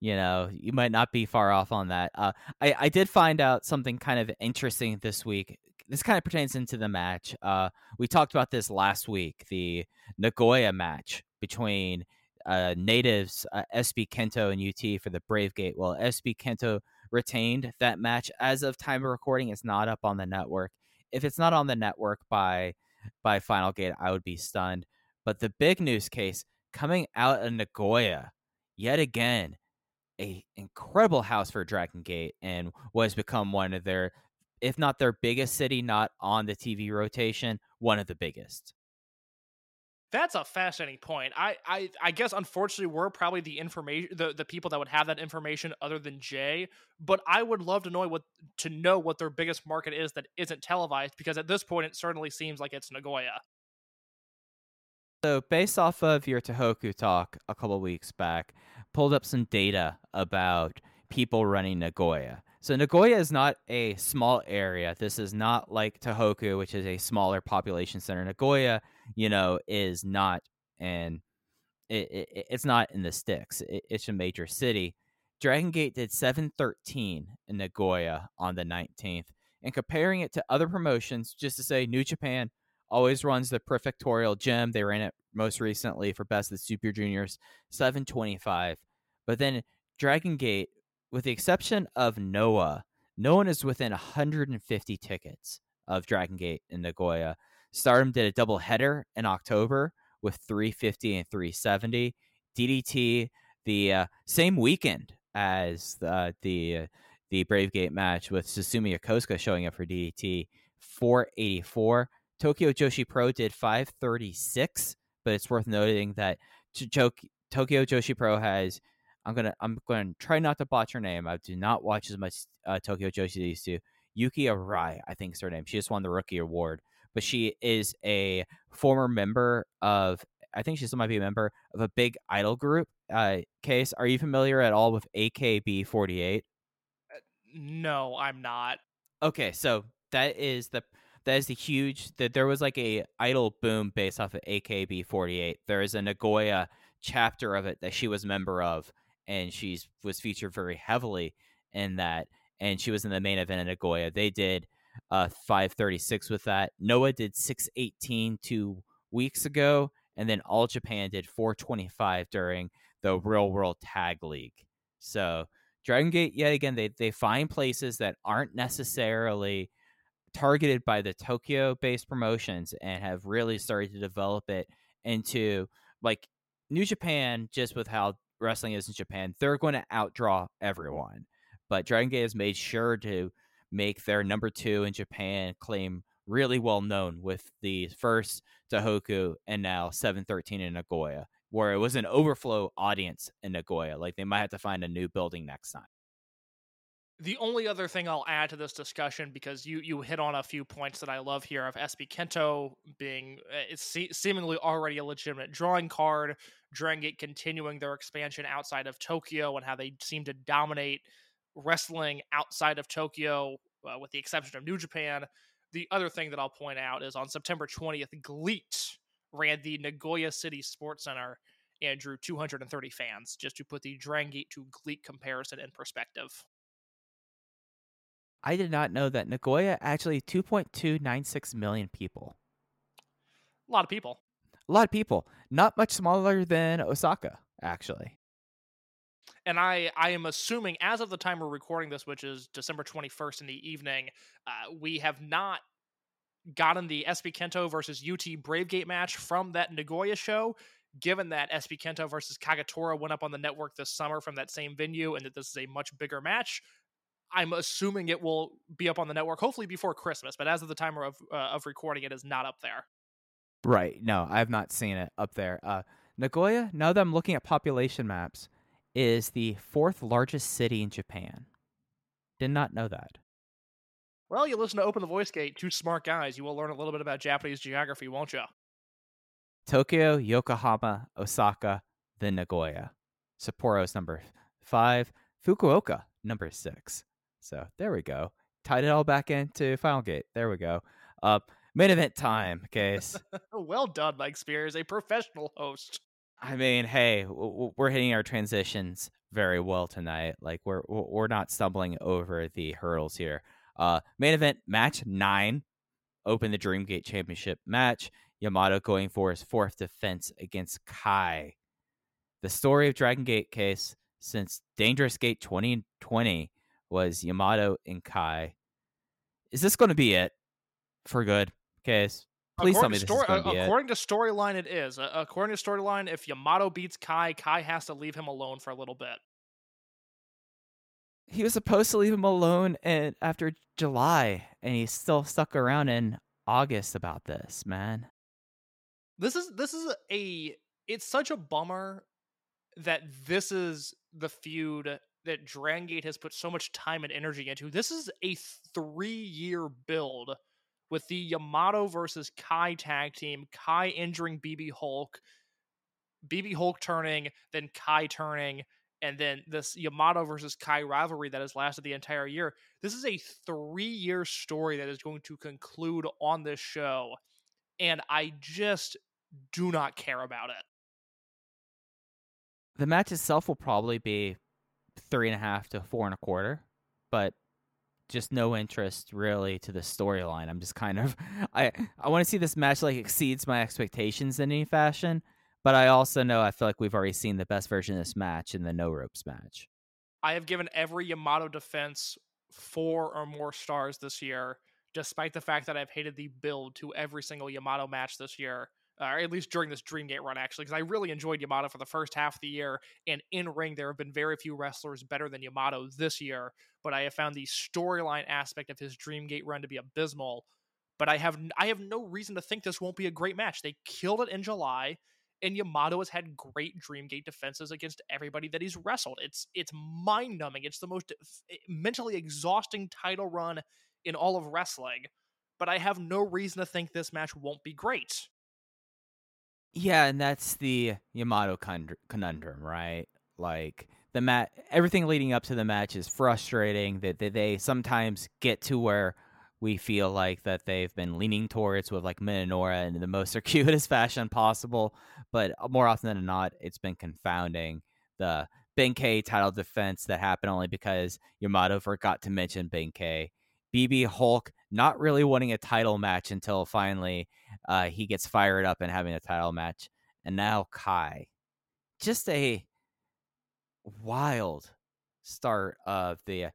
you know you might not be far off on that. Uh, I I did find out something kind of interesting this week. This kind of pertains into the match. Uh, we talked about this last week, the Nagoya match between uh, natives uh, SB Kento and UT for the Brave Gate. Well, SB Kento retained that match as of time of recording. It's not up on the network. If it's not on the network by by Final Gate, I would be stunned. But the big news case coming out of Nagoya, yet again, a incredible house for Dragon Gate, and has become one of their, if not their biggest city, not on the TV rotation, one of the biggest. That's a fascinating point. I, I, I guess unfortunately we're probably the information the, the people that would have that information other than Jay. But I would love to know what to know what their biggest market is that isn't televised because at this point it certainly seems like it's Nagoya. So, based off of your Tohoku talk a couple weeks back, pulled up some data about people running Nagoya. So, Nagoya is not a small area. This is not like Tohoku, which is a smaller population center. Nagoya, you know, is not and it, it, it's not in the sticks. It, it's a major city. Dragon Gate did 713 in Nagoya on the 19th. And comparing it to other promotions, just to say New Japan always runs the Prefectorial Gym. They ran it most recently for Best of the Super Juniors, 725. But then Dragon Gate, with the exception of Noah, no one is within 150 tickets of Dragon Gate in Nagoya. Stardom did a double header in October with 350 and 370. DDT the uh, same weekend as uh, the uh, the Brave Gate match with Susumu Yokosuka showing up for DDT 484. Tokyo Joshi Pro did 536, but it's worth noting that Tokyo Joshi Pro has I'm gonna I'm gonna try not to botch her name. I do not watch as much uh, Tokyo Joshi as I used to. Yuki Arai, I think is her name. She just won the rookie award, but she is a former member of. I think she still might be a member of a big idol group. Uh, case, are you familiar at all with AKB48? No, I'm not. Okay, so that is the that is the huge that there was like a idol boom based off of AKB48. There is a Nagoya chapter of it that she was a member of, and she's was featured very heavily in that. And she was in the main event in Nagoya. They did uh 536 with that. Noah did 618 two weeks ago, and then All Japan did 425 during the Real World Tag League. So Dragon Gate, yet again, they they find places that aren't necessarily targeted by the Tokyo based promotions and have really started to develop it into like New Japan, just with how wrestling is in Japan, they're going to outdraw everyone. But Dragon Gate has made sure to make their number two in Japan claim really well known with the first Tohoku and now 713 in Nagoya, where it was an overflow audience in Nagoya. Like they might have to find a new building next time. The only other thing I'll add to this discussion, because you you hit on a few points that I love here of SB Kento being uh, it's se- seemingly already a legitimate drawing card, Dragon Gate continuing their expansion outside of Tokyo and how they seem to dominate wrestling outside of Tokyo, uh, with the exception of New Japan. The other thing that I'll point out is on September 20th, GLEAT ran the Nagoya City Sports Center and drew 230 fans, just to put the Dragon Gate to GLEAT comparison in perspective. I did not know that Nagoya actually 2.296 million people. A lot of people. A lot of people. Not much smaller than Osaka, actually. And I I am assuming as of the time we're recording this, which is December 21st in the evening, uh, we have not gotten the SB Kento versus UT Bravegate match from that Nagoya show. Given that SB Kento versus Kagetora went up on the network this summer from that same venue, and that this is a much bigger match, I'm assuming it will be up on the network hopefully before Christmas. But as of the time of uh, of recording, it is not up there. Right. No, I have not seen it up there. Uh, Nagoya, now that I'm looking at population maps, is the fourth largest city in Japan. Did not know that. Well, you listen to Open the Voice Gate, two smart guys. You will learn a little bit about Japanese geography, won't you? Tokyo, Yokohama, Osaka, then Nagoya. Sapporo's number five. Fukuoka, number six. So there we go. Tied it all back into Final Gate. There we go. Uh, main event time, (laughs) case. well done, Mike Spears, a professional host. I mean, hey, we're hitting our transitions very well tonight. Like we're we're not stumbling over the hurdles here. Uh, main event match nine, open the Dreamgate Championship match. Yamato going for his fourth defense against Kai. The story of Dragon Gate case since Dangerous Gate 2020 was Yamato and Kai. Is this going to be it for good? Case, please tell me according this to, is story, going to be it. according to storyline, it is. Uh, according to storyline, if Yamato beats Kai, Kai has to leave him alone for a little bit. he was supposed to leave him alone and after July, and he's still stuck around in August about this, man. This is this is a it's such a bummer that this is the feud that Dragon Gate has put so much time and energy into. This is a three year build with the Yamato versus Kai tag team, Kai injuring BB Hulk, BB Hulk turning, then Kai turning, and then this Yamato versus Kai rivalry that has lasted the entire year. This is a three year story that is going to conclude on this show. And I just do not care about it. The match itself will probably be three and a half to four and a quarter, but just no interest really to the storyline. I'm just kind of (laughs) I I want to see this match like exceeds my expectations in any fashion, but I also know I feel like we've already seen the best version of this match in the no ropes match. I have given every Yamato defense four or more stars this year, despite the fact that I've hated the build to every single Yamato match this year, uh, or at least during this Dreamgate run, actually, because I really enjoyed Yamato for the first half of the year. And in ring, there have been very few wrestlers better than Yamato this year, but I have found the storyline aspect of his Dreamgate run to be abysmal. But I have I have no reason to think this won't be a great match. They killed it in July and Yamato has had great Dreamgate defenses against everybody that he's wrestled. It's it's mind numbing. It's the most mentally exhausting title run in all of wrestling. But I have no reason to think this match won't be great. Yeah, and that's the Yamato conundrum, right? Like the mat, everything leading up to the match is frustrating. That, that they sometimes get to where we feel like that they've been leaning towards with like Minoura in the most (laughs) circuitous fashion possible, but more often than not, it's been confounding. The Benkei title defense that happened only because Yamato forgot to mention Benkei. BB Hulk not really wanting a title match until finally uh, he gets fired up and having a title match. And now Kai. Just a wild start of the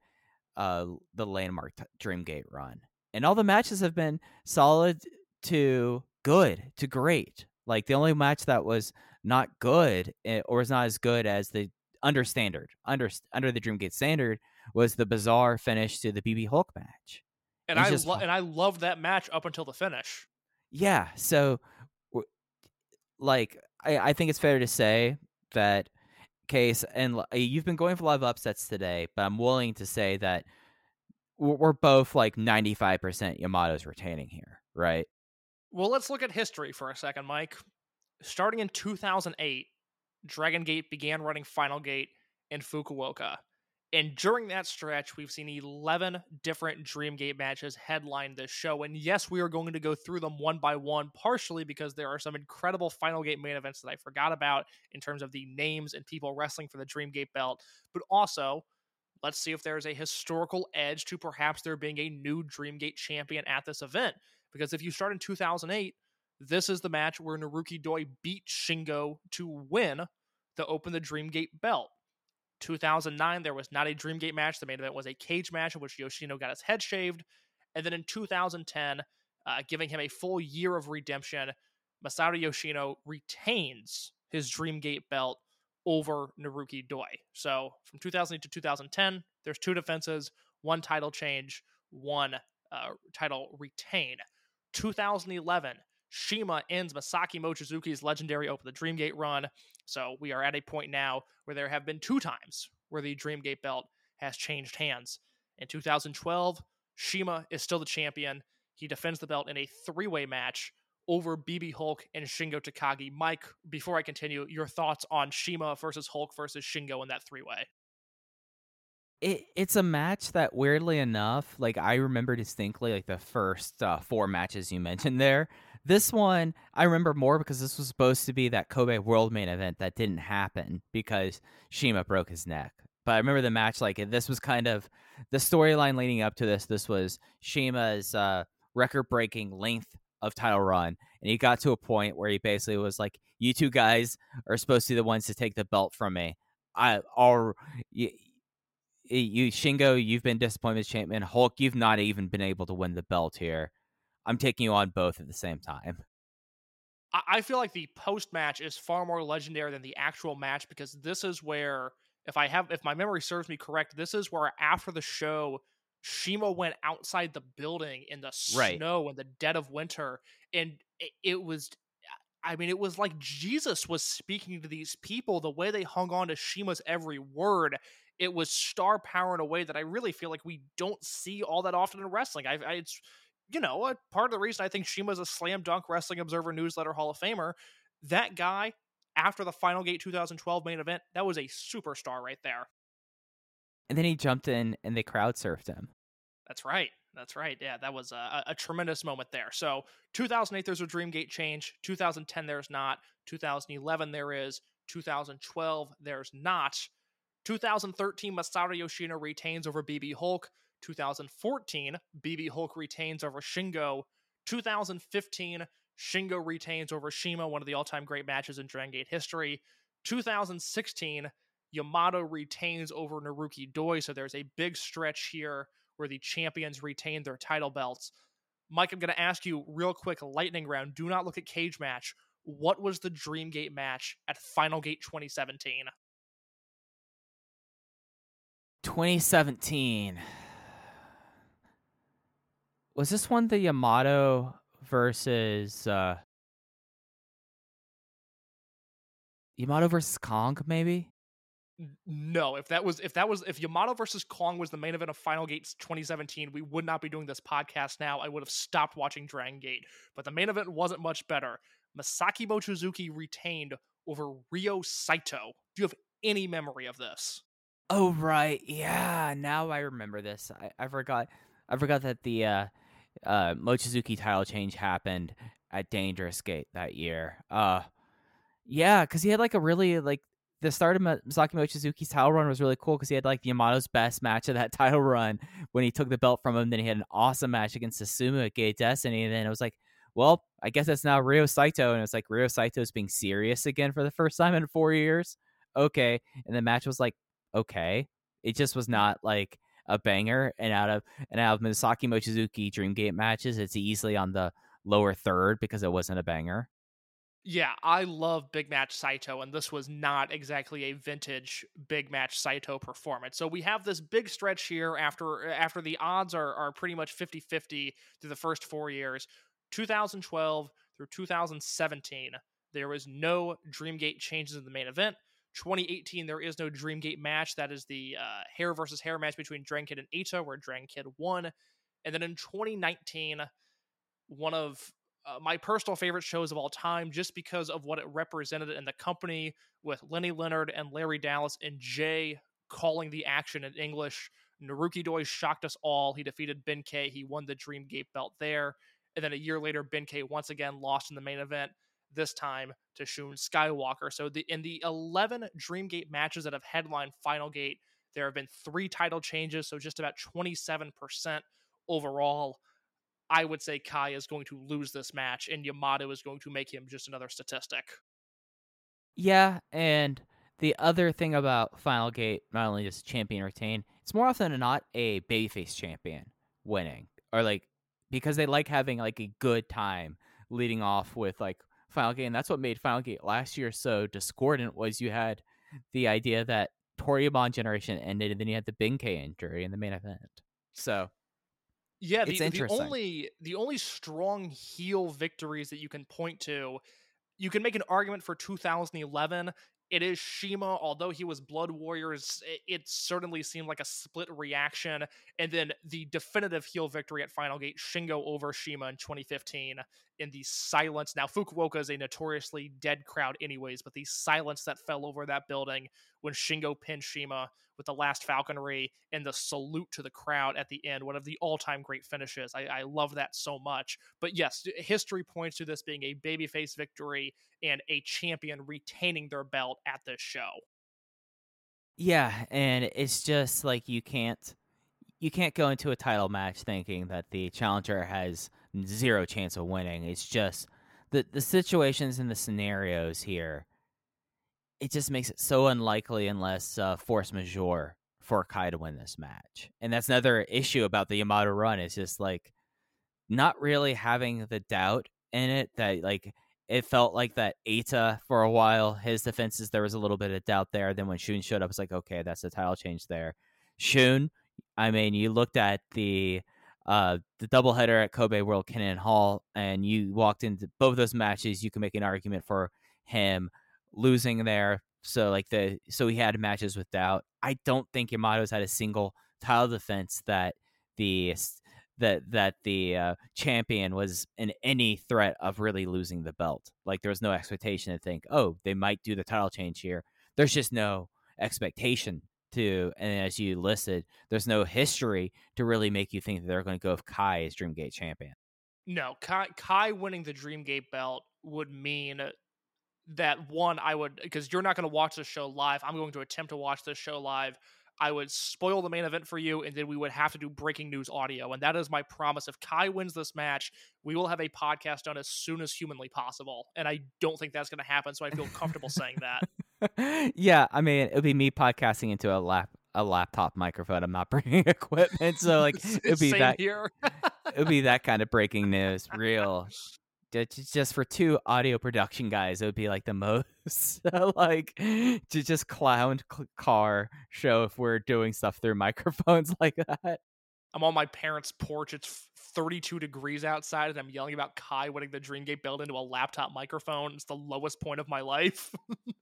uh, the landmark t- Dreamgate run. And all the matches have been solid to good to great. Like the only match that was not good eh, or is not as good as the under standard under under the Dreamgate standard was the bizarre finish to the BB Hulk match. And I just lo- and I love that match up until the finish. Yeah, so like I, I think it's fair to say that case and eh, you've been going for a lot of upsets today, but I'm willing to say that we're we're both like 95% Yamato's retaining here, right? Well, let's look at history for a second, Mike. Starting in 2008, Dragon Gate began running Final Gate in Fukuoka. And during that stretch, we've seen 11 different Dreamgate matches headline this show. And yes, we are going to go through them one by one, partially because there are some incredible Final Gate main events that I forgot about in terms of the names and people wrestling for the Dreamgate belt. But also, let's see if there's a historical edge to perhaps there being a new Dreamgate champion at this event. Because if you start in 2008, this is the match where Naruki Doi beat Shingo to win to open the Dreamgate belt. 2009, there was not a Dreamgate match. The main event was a cage match in which Yoshino got his head shaved. And then in 2010, uh, giving him a full year of redemption, Masato Yoshino retains his Dreamgate belt over Naruki Doi. So from 2008 to 2010, there's two defenses, one title change, one uh, title retain. 2011, Shima ends Masaki Mochizuki's legendary Open the Dreamgate run. So we are at a point now where there have been two times where the Dreamgate belt has changed hands. In 2012, Shima is still the champion. He defends the belt in a three way match over BB Hulk and Shingo Takagi. Mike, before I continue, your thoughts on Shima versus Hulk versus Shingo in that three way? It it's a match that weirdly enough, like I remember distinctly like the first uh, four matches you mentioned there. This one I remember more because this was supposed to be that Kobe World main event that didn't happen because Shima broke his neck. But I remember the match like this was kind of the storyline leading up to this. This was Shima's uh, record-breaking length of title run, and he got to a point where he basically was like, "You two guys are supposed to be the ones to take the belt from me. I are you, you Shingo, you've been disappointed as champion. Hulk, you've not even been able to win the belt here. I'm taking you on both at the same time. I- feel like the post match is far more legendary than the actual match because this is where, if I have, if my memory serves me correct, this is where after the show, Shima went outside the building in the Right. snow in the dead of winter, and it, it was. I mean, it was like Jesus was speaking to these people. The way they hung on to Shima's every word, it was star power in a way that I really feel like we don't see all that often in wrestling. I, I it's you know a part of the reason I think Shima's a slam dunk Wrestling Observer newsletter Hall of Famer. That guy after the Final Gate 2012 main event, that was a superstar right there. And then he jumped in and they crowd surfed him. That's right. That's right. Yeah, that was a, a tremendous moment there. So 2008, there's a Dreamgate change. 2010, there's not. 2011, there is. 2012, there's not. 2013, Masato Yoshino retains over BB Hulk. 2014, BB Hulk retains over Shingo. 2015, Shingo retains over Shima, one of the all time great matches in Dragon Gate history. 2016, Yamato retains over Naruki Doi. So there's a big stretch here where the champions retain their title belts. Mike, I'm going to ask you real quick lightning round. Do not look at cage match. What was the Dream Gate match at Final Gate 2017? 2017. Was this one the Yamato versus uh Yamato versus Kong maybe? No, if that was if that was if Yamato versus Kong was the main event of Final Gate 2017, we would not be doing this podcast now. I would have stopped watching Dragon Gate. But the main event wasn't much better. Masaki Mochizuki retained over Ryo Saito. Do you have any memory of this? Oh right, yeah. Now I remember this. I, I forgot. I forgot that the uh, uh, Mochizuki title change happened at Dangerous Gate that year. Uh, yeah, because he had like a really like the start of Ma- Masaki Mochizuki's title run was really cool because he had like Yamato's best match of that (laughs) title run when he took the belt from him. Then he had an awesome match against Susumu at Gate Destiny. And then it was like, well, I guess that's now Ryo Saito, and it's like Ryo Saito's being serious again for the first time in four years. Okay, and the match was like okay. It just was not like a banger. And out of and out of Masaki Mochizuki Dreamgate matches, it's easily on the lower third because it wasn't a banger. Yeah, I love Big Match Saito, and this was not exactly a vintage Big Match Saito performance. So we have this big stretch here after uh, after the odds are, are pretty much 50-50 through the first four years. 2012 through 2017, there was no Dreamgate changes in the main event. 2018, there is no Dreamgate match. That is the uh, hair versus hair match between Dragon Kid and Eita, where Dragon Kid won. And then in 2019, one of uh, my personal favorite shows of all time, just because of what it represented in the company with Lenny Leonard and Larry Dallas and Jay calling the action in English. Naruki Doi shocked us all. He defeated Ben. He won the Dreamgate belt there. And then a year later, Ben once again lost in the main event, this time to Shun Skywalker. So the in the 11 Dreamgate matches that have headlined Final Gate, there have been three title changes, so just about 27% overall. I would say Kai is going to lose this match, and Yamato is going to make him just another statistic. Yeah, and the other thing about Final Gate, not only does champion retain, it's more often than not a babyface champion winning, or like because they like having like a good time leading off with like Final Gate, and that's what made Final Gate last year so discordant. Was you had the idea that Toryumon generation ended, and then you had the Ben-K injury in the main event. So Yeah, the, the interesting. only the only strong heel victories that you can point to, you can make an argument for 2011. It is CIMA, although he was Blood Warriors, it, it certainly seemed like a split reaction. And then the definitive heel victory at Final Gate, Shingo over CIMA in 2015 in the silence. Now, Fukuoka is a notoriously dead crowd, anyways, but the silence that fell over that building when Shingo pinned CIMA with the last falconry and the salute to the crowd at the end, one of the all-time great finishes. I, I love that so much. But yes, history points to this being a babyface victory and a champion retaining their belt at this show. Yeah, and it's just like you can't you can't go into a title match thinking that the challenger has zero chance of winning. It's just the the situations and the scenarios here. It just makes it so unlikely unless uh, force majeure for Kai to win this match. And that's another issue about the Yamato run. Is just like not really having the doubt in it that like it felt like that Eita for a while, his defenses, there was a little bit of doubt there. Then when Shun showed up, it's like, okay, that's the title change there. Shun, I mean, you looked at the uh, the doubleheader at Kobe World Cannon Hall, and you walked into both those matches, you can make an argument for him losing there. So like the so he had matches with doubt. I don't think Yamato's had a single title defense that the that that the uh, champion was in any threat of really losing the belt. Like there was no expectation to think, oh, they might do the title change here. There's just no expectation to, and as you listed, there's no history to really make you think that they're going to go with Kai as Dreamgate champion. No, Kai, Kai winning the Dreamgate belt would mean that one, I would because you're not going to watch the show live. I'm going to attempt to watch this show live. I would spoil the main event for you, and then we would have to do breaking news audio. And that is my promise. If Kai wins this match, we will have a podcast done as soon as humanly possible. And I don't think that's going to happen, so I feel comfortable saying that. (laughs) (laughs) yeah, I mean, it would be me podcasting into a lap a laptop microphone. I'm not (laughs) bringing equipment, so like (laughs) it'd be Same that here. it'd be that kind of breaking news. Real, Ju- ju- just for two audio production guys, it would be like the most like to just clown car show if we're doing stuff through microphones like that. I'm on my parents' porch. It's 32 degrees outside, and I'm yelling about Kai winning the Dreamgate build into a laptop microphone. It's the lowest point of my life.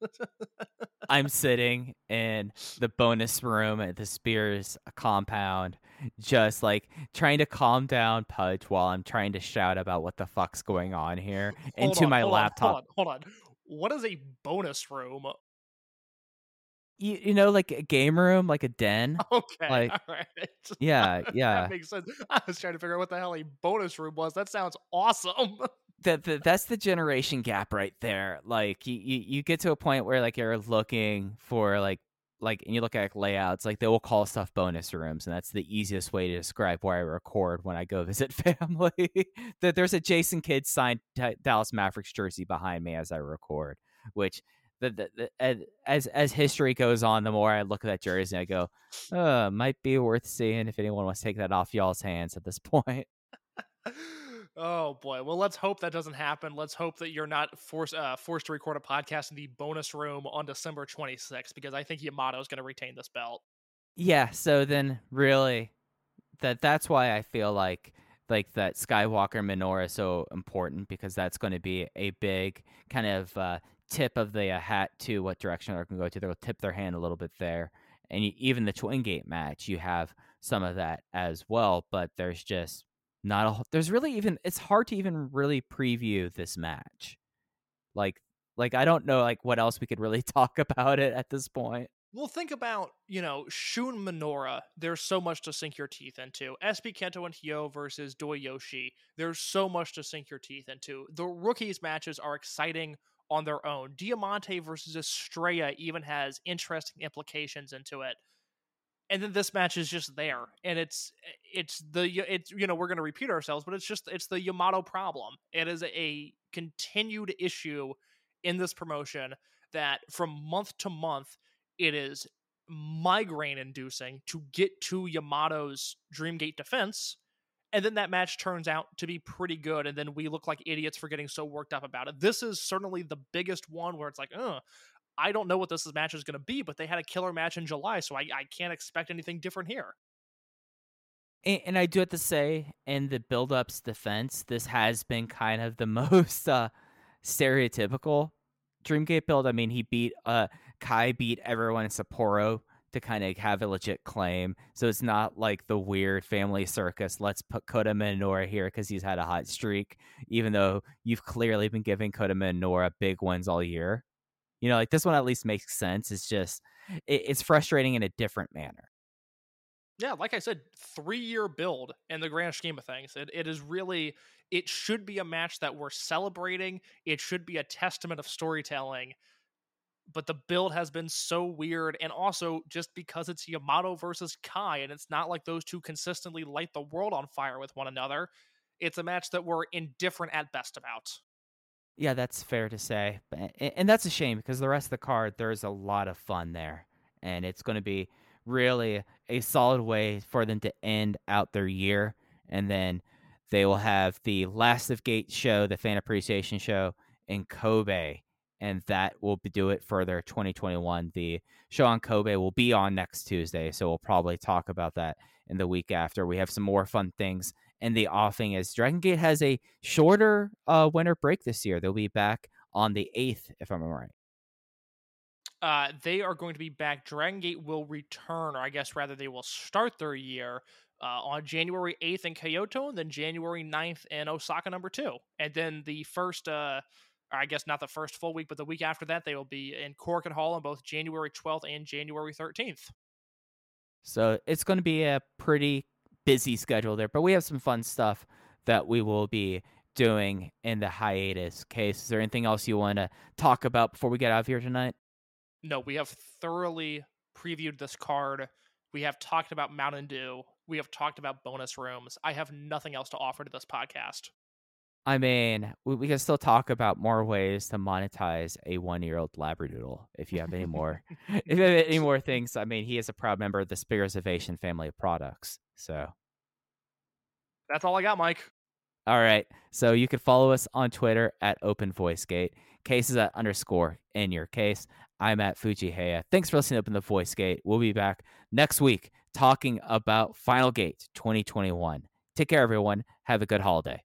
(laughs) I'm sitting in the bonus room at the Spears compound, just like trying to calm down Pudge while I'm trying to shout about what the fuck's going on here Hold into on, my hold on, laptop. hold on, hold on. What is a bonus room? You, you know, like a game room, like a den. (laughs) Okay, Like, right. Yeah, (laughs) yeah. that makes sense. I was trying to figure out what the hell a bonus room was. That sounds awesome. (laughs) that, that that's the generation gap right there. Like you, you, you get to a point where like you're looking for like like and you look at like, layouts, like they will call stuff bonus rooms, and that's the easiest way to describe where I record when I go visit family. that there's a Jason Kidd signed Dallas Mavericks jersey behind me as I record, which. The, the, the, as- as history goes on, the more I look at that jersey, I go, "Uh, might be worth seeing if anyone wants to take that off y'all's hands at this point." (laughs) oh boy. Well, let's hope that doesn't happen. Let's hope that you're not forced uh, forced to record a podcast in the bonus room on December 26th because I think Yamato is going to retain this belt. yeah so then really that that's why i feel like like that skywalker Minoura is so important because that's going to be a big kind of uh, tip of the uh, hat to what direction they're going to go to they'll tip their hand a little bit there and y- even the twin gate match you have some of that as well but there's just not a there's really even it's hard to even really preview this match like like i don't know like what else we could really (laughs) talk about it at this point Well, think about, you know, Shun Minoura. There's so much to sink your teeth into. SB Kento and Hyo versus Doi Yoshi. There's so much to sink your teeth into. The rookies matches are exciting on their own. Diamante versus Estrella even has interesting implications into it. And then this match is just there, and it's it's the it's you know we're going to repeat ourselves, but it's just it's the Yamato problem. It is a continued issue in this promotion that from month to month it is migraine inducing to get to Yamato's Dreamgate defense. And then that match turns out to be pretty good. And then we look like idiots for getting so worked up about it. This is certainly the biggest one where it's like, uh, I don't know what this match is going to be, but they had a killer match in July, so I, I can't expect anything different here. And, and I do have to say, in the build-up's defense, this has been kind of the (laughs) most uh, stereotypical Dreamgate build. I mean, he beat uh, Kai beat everyone in Sapporo to kind of have a legit claim. So it's not like the weird family circus. Let's put Kota Minoura here because he's had a hot streak, even though you've clearly been giving Kota Minoura big wins all year. You know, like this one at least makes sense. It's just it, it's frustrating in a different manner. yeah, like I said, three year build in the grand scheme of things. It, it is really, it should be a match that we're celebrating. It should be a testament of storytelling. But the build has been so weird. And also, just because it's Yamato versus Kai, and it's not like those two consistently light the world on fire with one another, it's a match that we're indifferent at best about. Yeah, that's fair to say. And that's a shame because the rest of the card, there's a lot of fun there. And it's going to be really a solid way for them to end out their year. And then they will have the Last of Gate show, the fan appreciation show in Kobe. And that will do it for their 2021. The show on Kobe will be on next Tuesday, so we'll probably talk about that in the week after. We have some more fun things in the offing as Dragon Gate has a shorter uh, winter break this year. They'll be back on the 8th, if I'm right. Uh, they are going to be back. Dragon Gate will return, or I guess rather, they will start their year uh, on January 8th in Kyoto, and then January 9th in Osaka, number two. And then the first, uh, or I guess not the first full week, but the week after that, they will be in Korakuen Hall on both January 12th and January 13th. So it's going to be a pretty busy schedule there, but we have some fun stuff that we will be doing in the hiatus case. Is there anything else you want to talk about before we get out of here tonight? No, we have thoroughly previewed this card. We have talked about Mountain Dew. We have talked about bonus rooms. I have nothing else to offer to this podcast. I mean, we, we can still talk about more ways to monetize a one-year-old labradoodle. If you have any more, (laughs) (laughs) if you have any more things, I mean, he is a proud member of the Spears Ovation family of products. So, That's all I got, Mike. all right. So you can follow us on Twitter at Open Voice Gate. Cases at underscore in your case. I'm at Fuji Heya. Thanks for listening to Open the Voice Gate. We'll be back next week talking about Final Gate 2021. Take care, everyone. Have a good holiday.